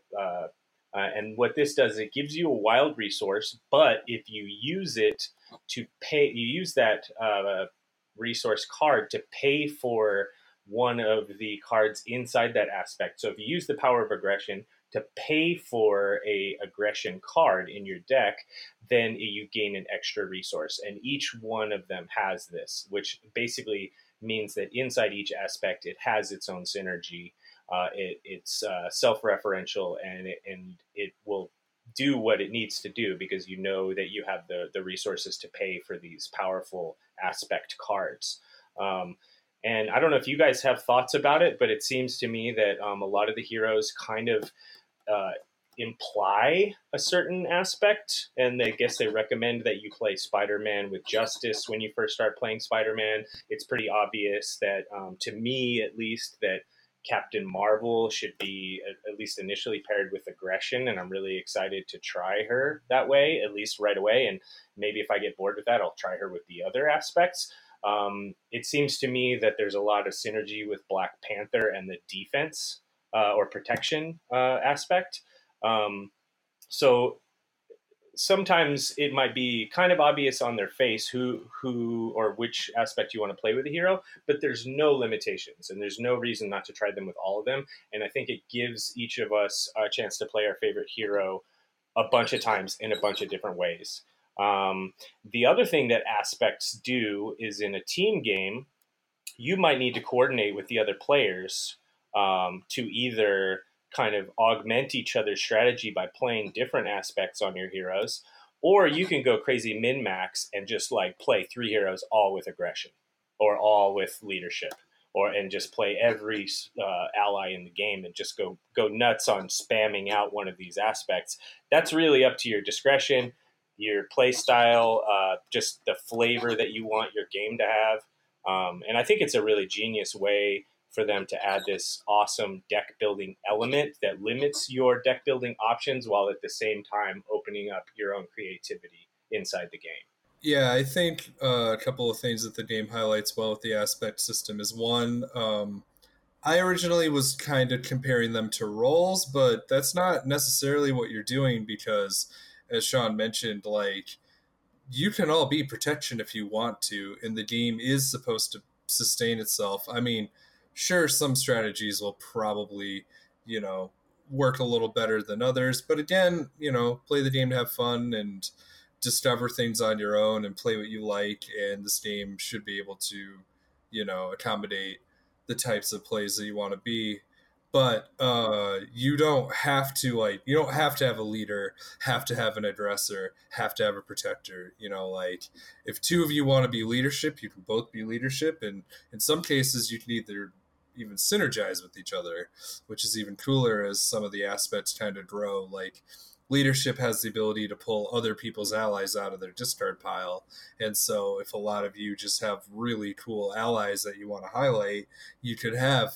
uh, and what this does, it gives you a wild resource, but if you use it to pay, you use that uh, resource card to pay for one of the cards inside that aspect. So if you use the power of aggression to pay for a aggression card in your deck, then you gain an extra resource. And each one of them has this, which basically means that inside each aspect, it has its own synergy. Uh, it, it's uh, self-referential and it, and it will do what it needs to do because you know that you have the, the resources to pay for these powerful aspect cards. Um, and I don't know if you guys have thoughts about it, but it seems to me that um, a lot of the heroes kind of uh, imply a certain aspect. And I guess they recommend that you play Spider Man with Justice when you first start playing Spider Man. It's pretty obvious that, um, to me at least, that Captain Marvel should be at least initially paired with aggression, and I'm really excited to try her that way, at least right away. And maybe if I get bored with that, I'll try her with the other aspects. Um, it seems to me that there's a lot of synergy with Black Panther and the defense uh, or protection uh, aspect. Um, so sometimes it might be kind of obvious on their face who who or which aspect you want to play with a hero but there's no limitations and there's no reason not to try them with all of them and i think it gives each of us a chance to play our favorite hero a bunch of times in a bunch of different ways. Um, the other thing that aspects do is in a team game you might need to coordinate with the other players um, to either kind of augment each other's strategy by playing different aspects on your heroes, or you can go crazy min max and just like play three heroes all with aggression or all with leadership or and just play every uh, ally in the game and just go go nuts on spamming out one of these aspects. That's really up to your discretion, your play style, uh, just the flavor that you want your game to have. Um, and I think it's a really genius way for them to add this awesome deck building element that limits your deck building options while at the same time opening up your own creativity inside the game. Yeah, I think uh, a couple of things that the game highlights well with the aspect system is one, um, I originally was kind of comparing them to roles, but that's not necessarily what you're doing because, as Sean mentioned, like you can all be protection if you want to, and the game is supposed to sustain itself. I mean, sure some strategies will probably you know work a little better than others but again you know play the game to have fun and discover things on your own and play what you like and this game should be able to you know accommodate the types of plays that you want to be. But uh, you don't have to like you don't have to have a leader have to have an addresser have to have a protector you know like if two of you want to be leadership you can both be leadership and in some cases you can either even synergize with each other, which is even cooler as some of the aspects kind of grow. Like leadership has the ability to pull other people's allies out of their discard pile. And so if a lot of you just have really cool allies that you want to highlight, you could have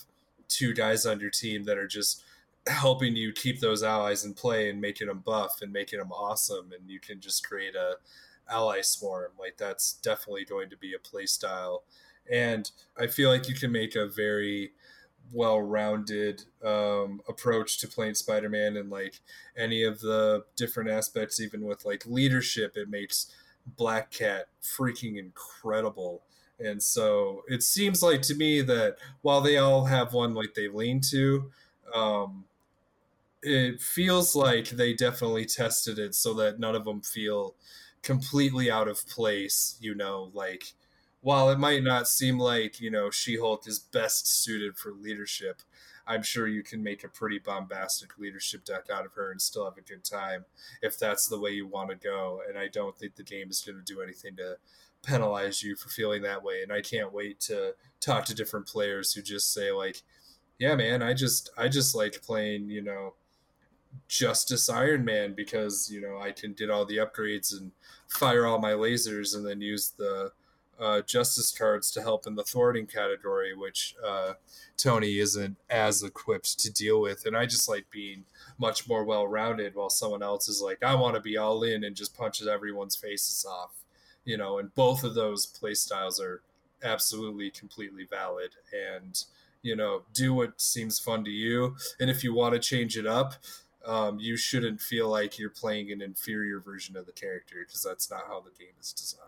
two guys on your team that are just helping you keep those allies in play and making them buff and making them awesome and you can just create a ally swarm like that's definitely going to be a play style and I feel like you can make a very well-rounded um, approach to playing Spider-Man and like any of the different aspects, even with like leadership, it makes Black Cat freaking incredible. And so it seems like to me that while they all have one like they lean to, um, it feels like they definitely tested it so that none of them feel completely out of place. You know, like while it might not seem like you know She-Hulk is best suited for leadership, I'm sure you can make a pretty bombastic leadership deck out of her and still have a good time if that's the way you want to go. And I don't think the game is going to do anything to penalize you for feeling that way. And I can't wait to talk to different players who just say like, "Yeah, man, I just I just like playing, you know." Justice Iron Man because you know I can get all the upgrades and fire all my lasers and then use the uh, justice cards to help in the thwarting category, which uh, Tony isn't as equipped to deal with. And I just like being much more well rounded, while someone else is like, I want to be all in and just punches everyone's faces off. You know, and both of those play styles are absolutely completely valid. And you know, do what seems fun to you. And if you want to change it up, um, you shouldn't feel like you're playing an inferior version of the character because that's not how the game is designed.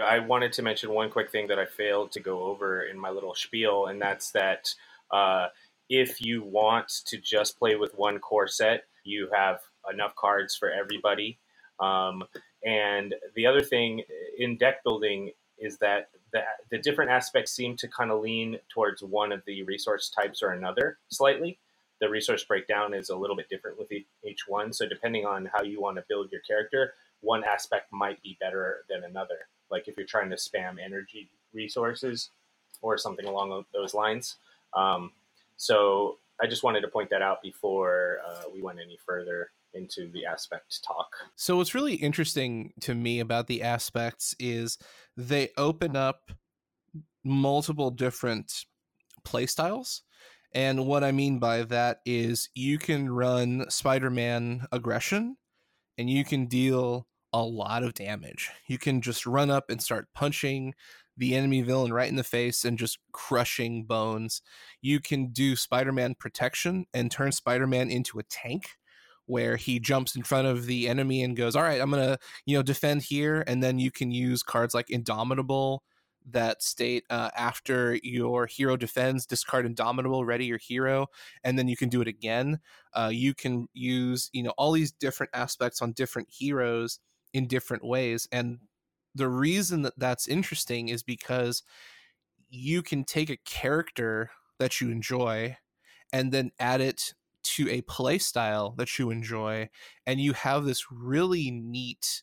I wanted to mention one quick thing that I failed to go over in my little spiel, and that's that uh, if you want to just play with one core set, you have enough cards for everybody. Um, and the other thing in deck building is that the, the different aspects seem to kind of lean towards one of the resource types or another slightly. The resource breakdown is a little bit different with each one. So, depending on how you want to build your character, one aspect might be better than another like if you're trying to spam energy resources or something along those lines. Um, so I just wanted to point that out before uh, we went any further into the aspect talk. So what's really interesting to me about the aspects is they open up multiple different playstyles. And what I mean by that is you can run Spider-Man aggression and you can deal a lot of damage. You can just run up and start punching the enemy villain right in the face and just crushing bones. You can do Spider Man protection and turn Spider Man into a tank where he jumps in front of the enemy and goes, "All right, I'm gonna you know defend here," and then you can use cards like Indomitable that state uh, after your hero defends, discard Indomitable, ready your hero, and then you can do it again. Uh, you can use you know all these different aspects on different heroes in different ways, and the reason that that's interesting is because you can take a character that you enjoy and then add it to a play style that you enjoy and you have this really neat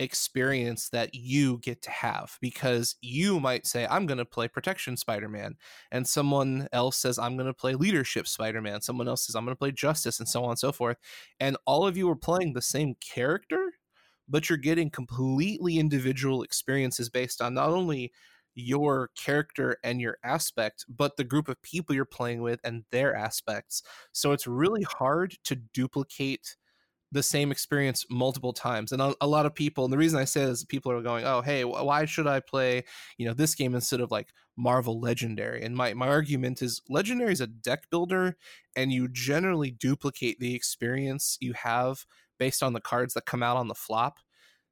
experience that you get to have because you might say i'm going to play protection spider-man and someone else says i'm going to play leadership spider-man someone else says i'm going to play justice and so on and so forth and all of you are playing the same character but you're getting completely individual experiences based on not only your character and your aspect, but the group of people you're playing with and their aspects. So it's really hard to duplicate the same experience multiple times. And a, lot of people, and the reason I say this, people are going, "Oh, hey, why should I play, you know, this game instead of like Marvel Legendary?" And my my argument is Legendary is a deck builder, and you generally duplicate the experience you have based on the cards that come out on the flop.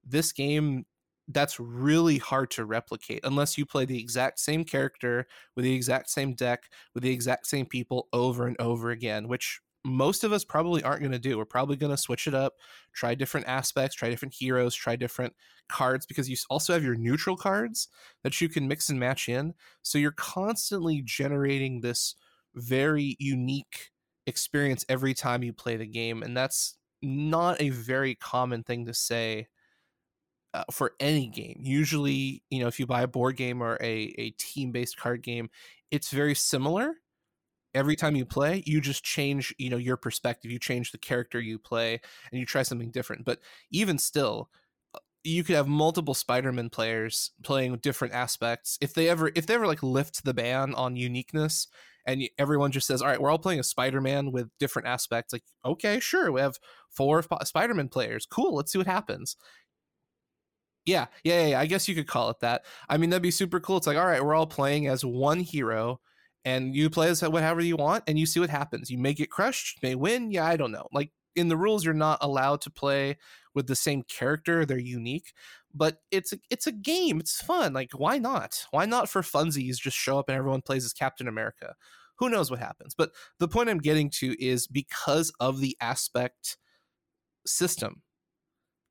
This game that's really hard to replicate unless you play the exact same character with the exact same deck with the exact same people over and over again, which most of us probably aren't going to do. We're probably going to switch it up, try different aspects, try different heroes, try different cards because you also have your neutral cards that you can mix and match in. So you're constantly generating this very unique experience every time you play the game. And that's not a very common thing to say uh, for any game. Usually, you know, if you buy a board game or a, a team based card game, it's very similar. Every time you play, you just change, you know, your perspective. You change the character you play, and you try something different. But even still, uh, you could have multiple Spider-Man players playing different aspects. If they ever, if they ever like lift the ban on uniqueness, and everyone just says, "All right, we're all playing a Spider-Man with different aspects." Like, okay, sure, we have four Spider-Man players. Cool, let's see what happens. Yeah, yeah, yeah, I guess you could call it that. I mean, that'd be super cool. It's like, all right, we're all playing as one hero, and you play as whatever you want, and you see what happens. You may get crushed, may win. Yeah, I don't know. Like in the rules, you're not allowed to play with the same character. They're unique, but it's a, it's a game. It's fun. Like why not? Why not for funsies? Just show up and everyone plays as Captain America. Who knows what happens? But the point I'm getting to is because of the aspect system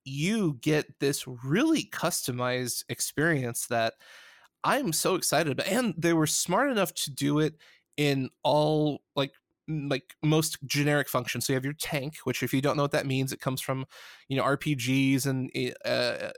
you get this really customized experience that I'm so excited about. And they were smart enough to do it in all like like most generic functions. So you have your tank, which if you don't know what that means, it comes from you know RPGs and eh, uh,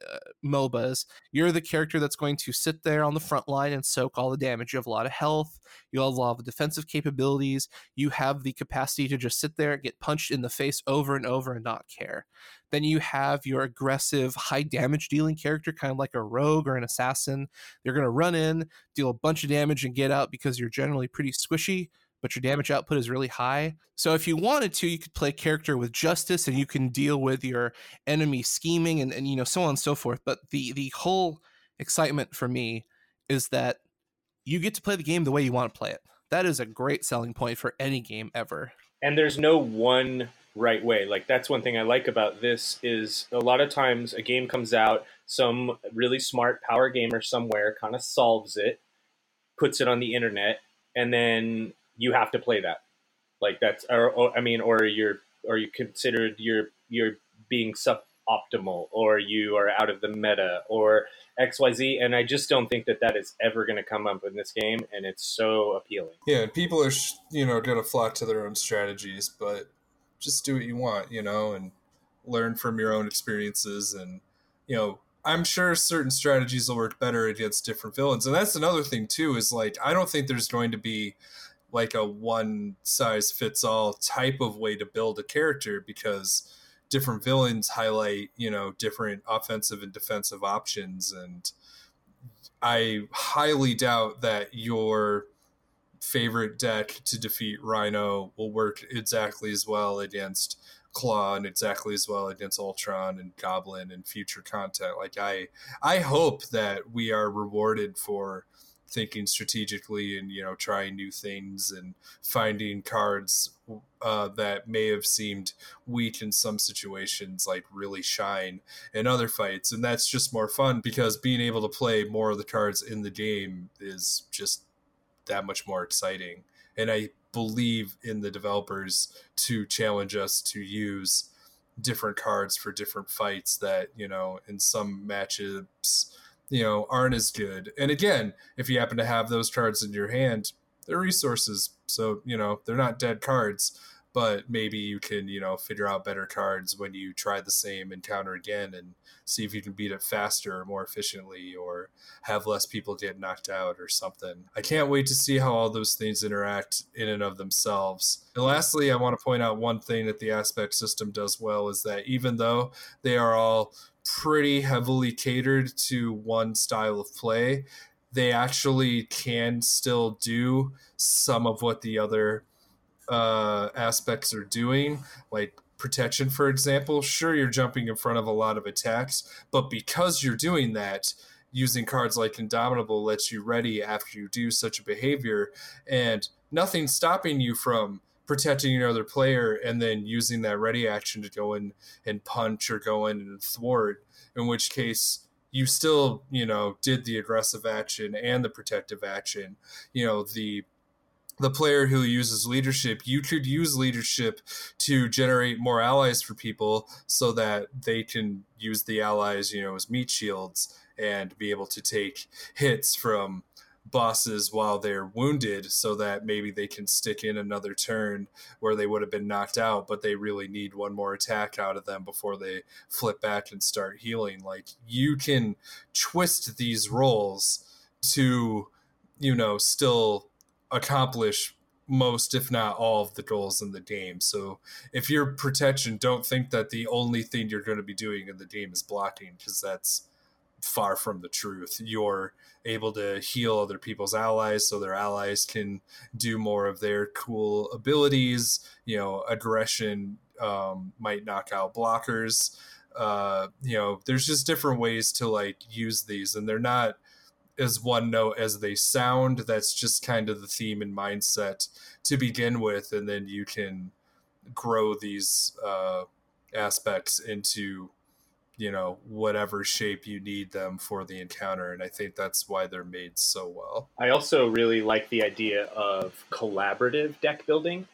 MOBAs. You're the character that's going to sit there on the front line and soak all the damage. You have a lot of health. You have a lot of defensive capabilities. You have the capacity to just sit there, and get punched in the face over and over, and not care. Then you have your aggressive, high damage dealing character, kind of like a rogue or an assassin. They're going to run in, deal a bunch of damage, and get out because you're generally pretty squishy but your damage output is really high. So if you wanted to, you could play character with justice and you can deal with your enemy scheming and, and you know so on and so forth. But the the whole excitement for me is that you get to play the game the way you want to play it. That is a great selling point for any game ever. And there's no one right way. Like that's one thing I like about this is a lot of times a game comes out, some really smart power gamer somewhere kind of solves it, puts it on the internet, and then you have to play that. Like that's, or, or I mean, or you're, or you considered you're you're being suboptimal, or you are out of the meta, or X Y Z. And I just don't think that that is ever going to come up in this game, and it's so appealing. Yeah, and people are you know going to flock to their own strategies, but just do what you want, you know, and learn from your own experiences and you know I'm sure certain strategies will work better against different villains. And that's another thing too, is like I don't think there's going to be like a one size fits all type of way to build a character because different villains highlight you know different offensive and defensive options and i highly doubt that your favorite deck to defeat Rhino will work exactly as well against Klaw and exactly as well against Ultron and Goblin and future content. Like I I hope that we are rewarded for thinking strategically and you know trying new things and finding cards uh, that may have seemed weak in some situations like really shine in other fights. And that's just more fun because being able to play more of the cards in the game is just that much more exciting. And i believe in the developers to challenge us to use different cards for different fights that you know in some matchups you know aren't as good. And again if you happen to have those cards in your hand they're resources so you know they're not dead cards but maybe you can you know figure out better cards when you try the same encounter again and see if you can beat it faster or more efficiently or have less people get knocked out or something. I can't wait to see how all those things interact in and of themselves. And lastly i want to point out one thing that the aspect system does well is that even though they are all pretty heavily catered to one style of play they actually can still do some of what the other uh, aspects are doing, like protection, for example. Sure, you're jumping in front of a lot of attacks, but because you're doing that, using cards like Indomitable lets you ready after you do such a behavior, and nothing's stopping you from protecting your other player and then using that ready action to go in and punch or go in and thwart, in which case you still, you know, did the aggressive action and the protective action. You know, the the player who uses leadership, you could use leadership to generate more allies for people so that they can use the allies, you know, as meat shields and be able to take hits from bosses while they're wounded so that maybe they can stick in another turn where they would have been knocked out but they really need one more attack out of them before they flip back and start healing like you can twist these roles to you know still accomplish most, if not all, of the goals in the game. So if you're protection, don't think that the only thing you're going to be doing in the game is blocking, because that's far from the truth. You're able to heal other people's allies so their allies can do more of their cool abilities. You know, aggression um, might knock out blockers. Uh, you know, there's just different ways to like use these, and they're not as one note as they sound. That's just kind of the theme and mindset to begin with, and then you can grow these uh, aspects into you know whatever shape you need them for the encounter and i think that's why they're made so well i also really like the idea of collaborative deck building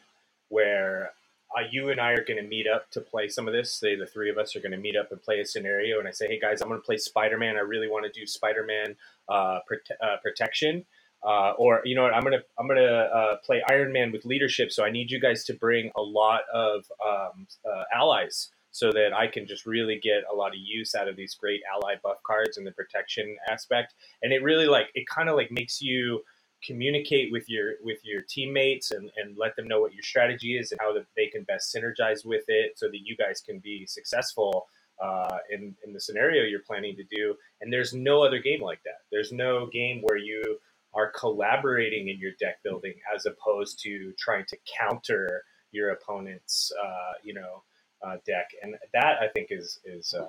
where uh, you and I are going to meet up to play some of this. Say the three of us are going to meet up and play a scenario, and I say, "Hey guys, I'm going to play Spider Man. I really want to do Spider Man uh, prote- uh, protection." Uh, or you know what, I'm gonna I'm gonna uh, play Iron Man with leadership. So I need you guys to bring a lot of um, uh, allies so that I can just really get a lot of use out of these great ally buff cards and the protection aspect. And it really like it kind of like makes you communicate with your with your teammates and, and let them know what your strategy is and how they can best synergize with it so that you guys can be successful uh, in, in the scenario you're planning to do and there's no other game like that there's no game where you are collaborating in your deck building as opposed to trying to counter your opponent's uh, you know uh, deck and that i think is is uh,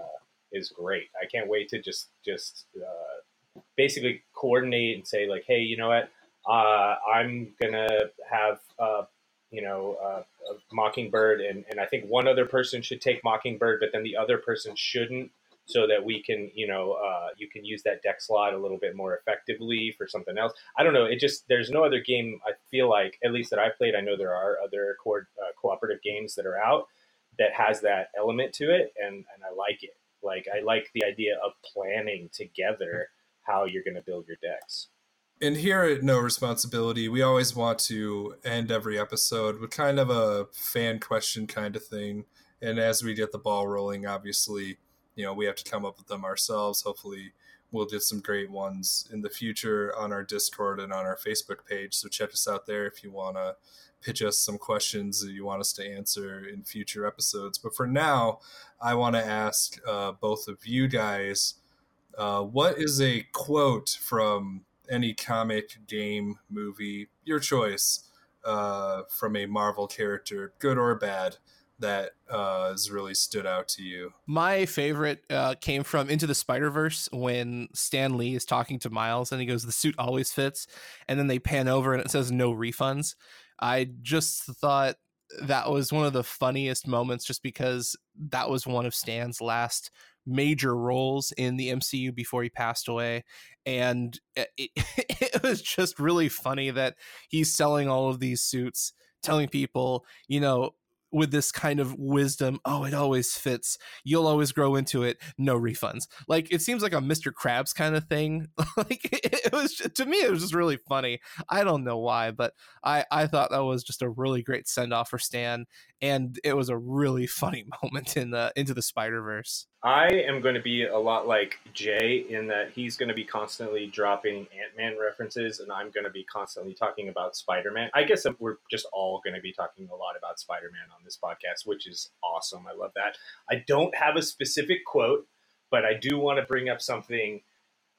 is great i can't wait to just just uh, basically coordinate and say like hey you know what uh, I'm gonna have uh, you know uh, Mockingbird, and and I think one other person should take Mockingbird, but then the other person shouldn't, so that we can you know you can use that deck slot a little bit more effectively for something else. I don't know. It just there's no other game I feel like at least that I played. I know there are other co- cooperative games that are out that has that element to it, and and I like it. Like I like the idea of planning together how you're going to build your decks and here at No Responsibility, we always want to end every episode with kind of a fan question kind of thing. And as we get the ball rolling, obviously, you know, we have to come up with them ourselves. Hopefully, we'll get some great ones in the future on our Discord and on our Facebook page. So check us out there if you want to pitch us some questions that you want us to answer in future episodes. But for now, I want to ask uh, both of you guys uh, what is a quote from any comic, game, movie, your choice, uh, from a Marvel character, good or bad, that uh, has really stood out to you? My favorite uh, came from Into the Spider Verse when Stan Lee is talking to Miles and he goes, "The suit always fits," and then they pan over and it says "No refunds." I just thought that was one of the funniest moments, just because that was one of Stan's last major roles in the MCU before he passed away. And it, it, was just really funny that he's selling all of these suits, telling people, you know, with this kind of wisdom oh it always fits. You'll always grow into it. No refunds. Like it seems like a mr krabs kind of thing. Like it, was to me it was just really funny. I don't know why but i i thought that was just a really great send off for stan and it was a really funny moment in the into the spider verse I am going to be a lot like Jay in that he's going to be constantly dropping Ant Man references, and I'm going to be constantly talking about Spider Man. I guess we're just all going to be talking a lot about Spider Man on this podcast, which is awesome. I love that. I don't have a specific quote, but I do want to bring up something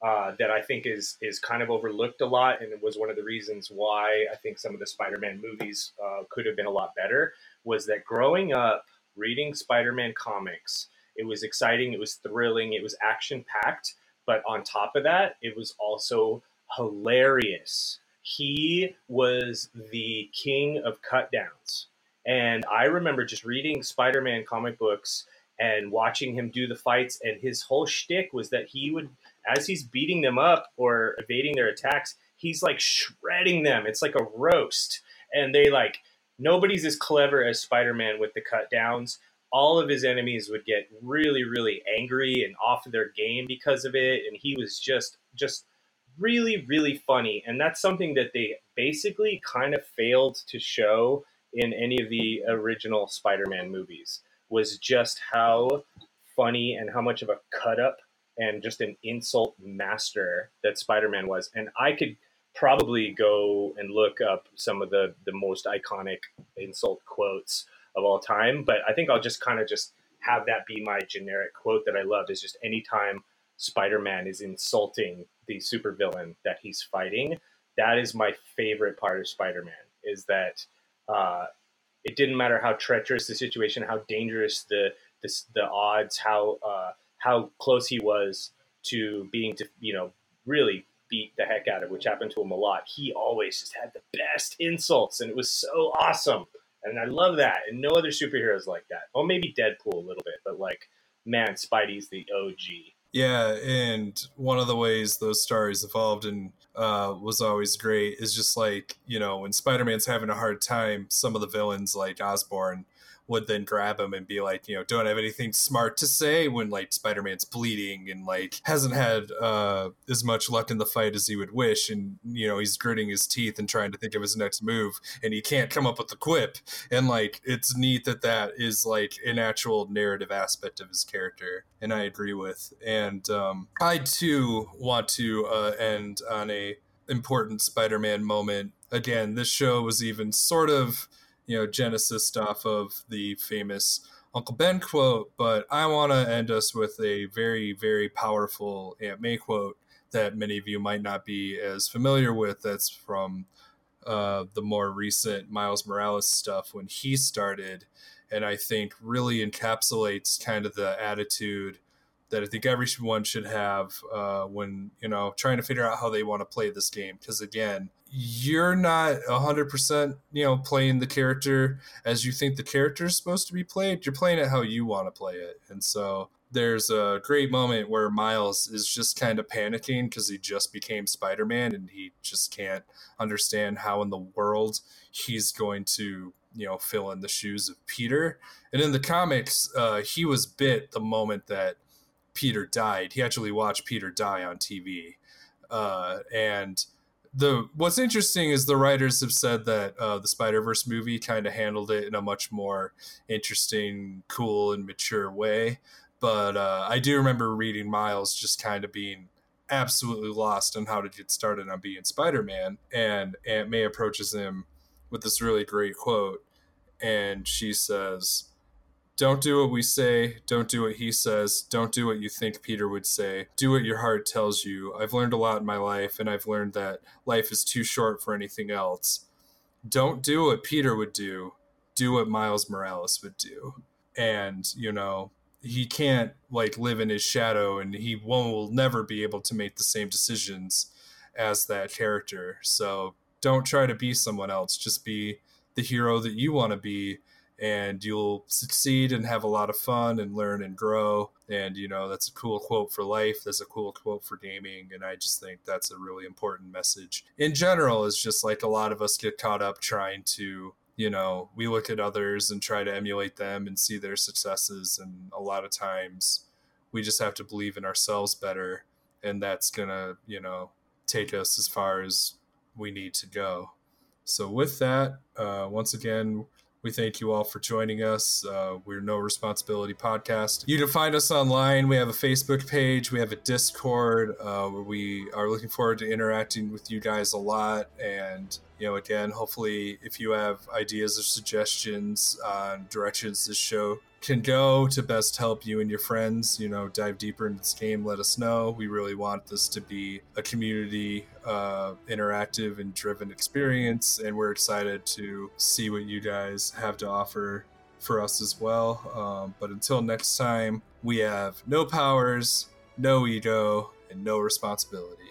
uh, that I think is is kind of overlooked a lot, and it was one of the reasons why I think some of the Spider Man movies uh, could have been a lot better. Was that growing up reading Spider Man comics it was exciting, it was thrilling, it was action packed, but on top of that, it was also hilarious. He was the king of cut downs. And I remember just reading Spider Man comic books and watching him do the fights. And his whole shtick was that he would, as he's beating them up or evading their attacks, he's like shredding them. It's like a roast. And they like, nobody's as clever as Spider Man with the cut downs all of his enemies would get really really angry and off of their game because of it and he was just just really really funny and that's something that they basically kind of failed to show in any of the original spider-man movies was just how funny and how much of a cut up and just an insult master that spider-man was and i could probably go and look up some of the the most iconic insult quotes of all time. But I think I'll just kind of just have that be my generic quote that I love is just anytime Spider-Man is insulting the supervillain that he's fighting, that is my favorite part of Spider-Man is that uh, it didn't matter how treacherous the situation, how dangerous the the, the odds, how uh, how close he was to being to you know really beat the heck out of, which happened to him a lot. He always just had the best insults, and it was so awesome and I love that. And no other superheroes like that. Well, maybe Deadpool a little bit, but like, man, Spidey's the OG. Yeah, and one of the ways those stories evolved and uh, was always great is just like you know when Spider-Man's having a hard time, some of the villains like Osborn would then grab him and be like, you know, don't have anything smart to say when like Spider-Man's bleeding and like hasn't had uh, as much luck in the fight as he would wish, and you know he's gritting his teeth and trying to think of his next move, and he can't come up with the quip. And like it's neat that that is like an actual narrative aspect of his character, and I agree with. And um, I too want to uh, end on a important Spider-Man moment. Again, this show was even sort of you know genesis stuff of the famous Uncle Ben quote, but I want to end us with a very, very powerful Aunt May quote that many of you might not be as familiar with. That's from uh, the more recent Miles Morales stuff when he started, and I think really encapsulates kind of the attitude that I think everyone should have uh, when you know trying to figure out how they want to play this game. Because again, you're not 100% you know playing the character as you think the character is supposed to be played. You're playing it how you want to play it. And so there's a great moment where miles is just kind of panicking because he just became spider-man and he just can't understand how in the world he's going to you know fill in the shoes of peter. And in the comics uh, he was bit the moment that peter died. He actually watched peter die on tv uh, and the what's interesting is the writers have said that uh, the Spider Verse movie kind of handled it in a much more interesting, cool, and mature way. But uh, I do remember reading Miles just kind of being absolutely lost on how to get started on being Spider Man, and Aunt May approaches him with this really great quote, and she says, don't do what we say. Don't do what he says. Don't do what you think Peter would say. Do what your heart tells you. I've learned a lot in my life, and I've learned that life is too short for anything else. Don't do what Peter would do. Do what Miles Morales would do. And, you know, he can't like live in his shadow and he won't, will never be able to make the same decisions as that character. So don't try to be someone else. Just be the hero that you want to be and you'll succeed and have a lot of fun and learn and grow. And, you know, that's a cool quote for life. That's a cool quote for gaming. And I just think that's a really important message. In general, is just like a lot of us get caught up trying to, you know, we look at others and try to emulate them and see their successes. And a lot of times we just have to believe in ourselves better. And that's going to, you know, take us as far as we need to go. So, with that, uh, once again, we thank you all for joining us. Uh, we're No Responsibility Podcast. You can find us online. We have a Facebook page, we have a Discord uh, we are looking forward to interacting with you guys a lot. And, you know, again, hopefully, if you have ideas or suggestions on directions this show can go to best help you and your friends, you know, dive deeper into this game, let us know. We really want this to be a community, uh, interactive and driven experience, and we're excited to see what you guys have to offer for us as well. Um, but until next time, we have no powers, no ego, and no responsibility.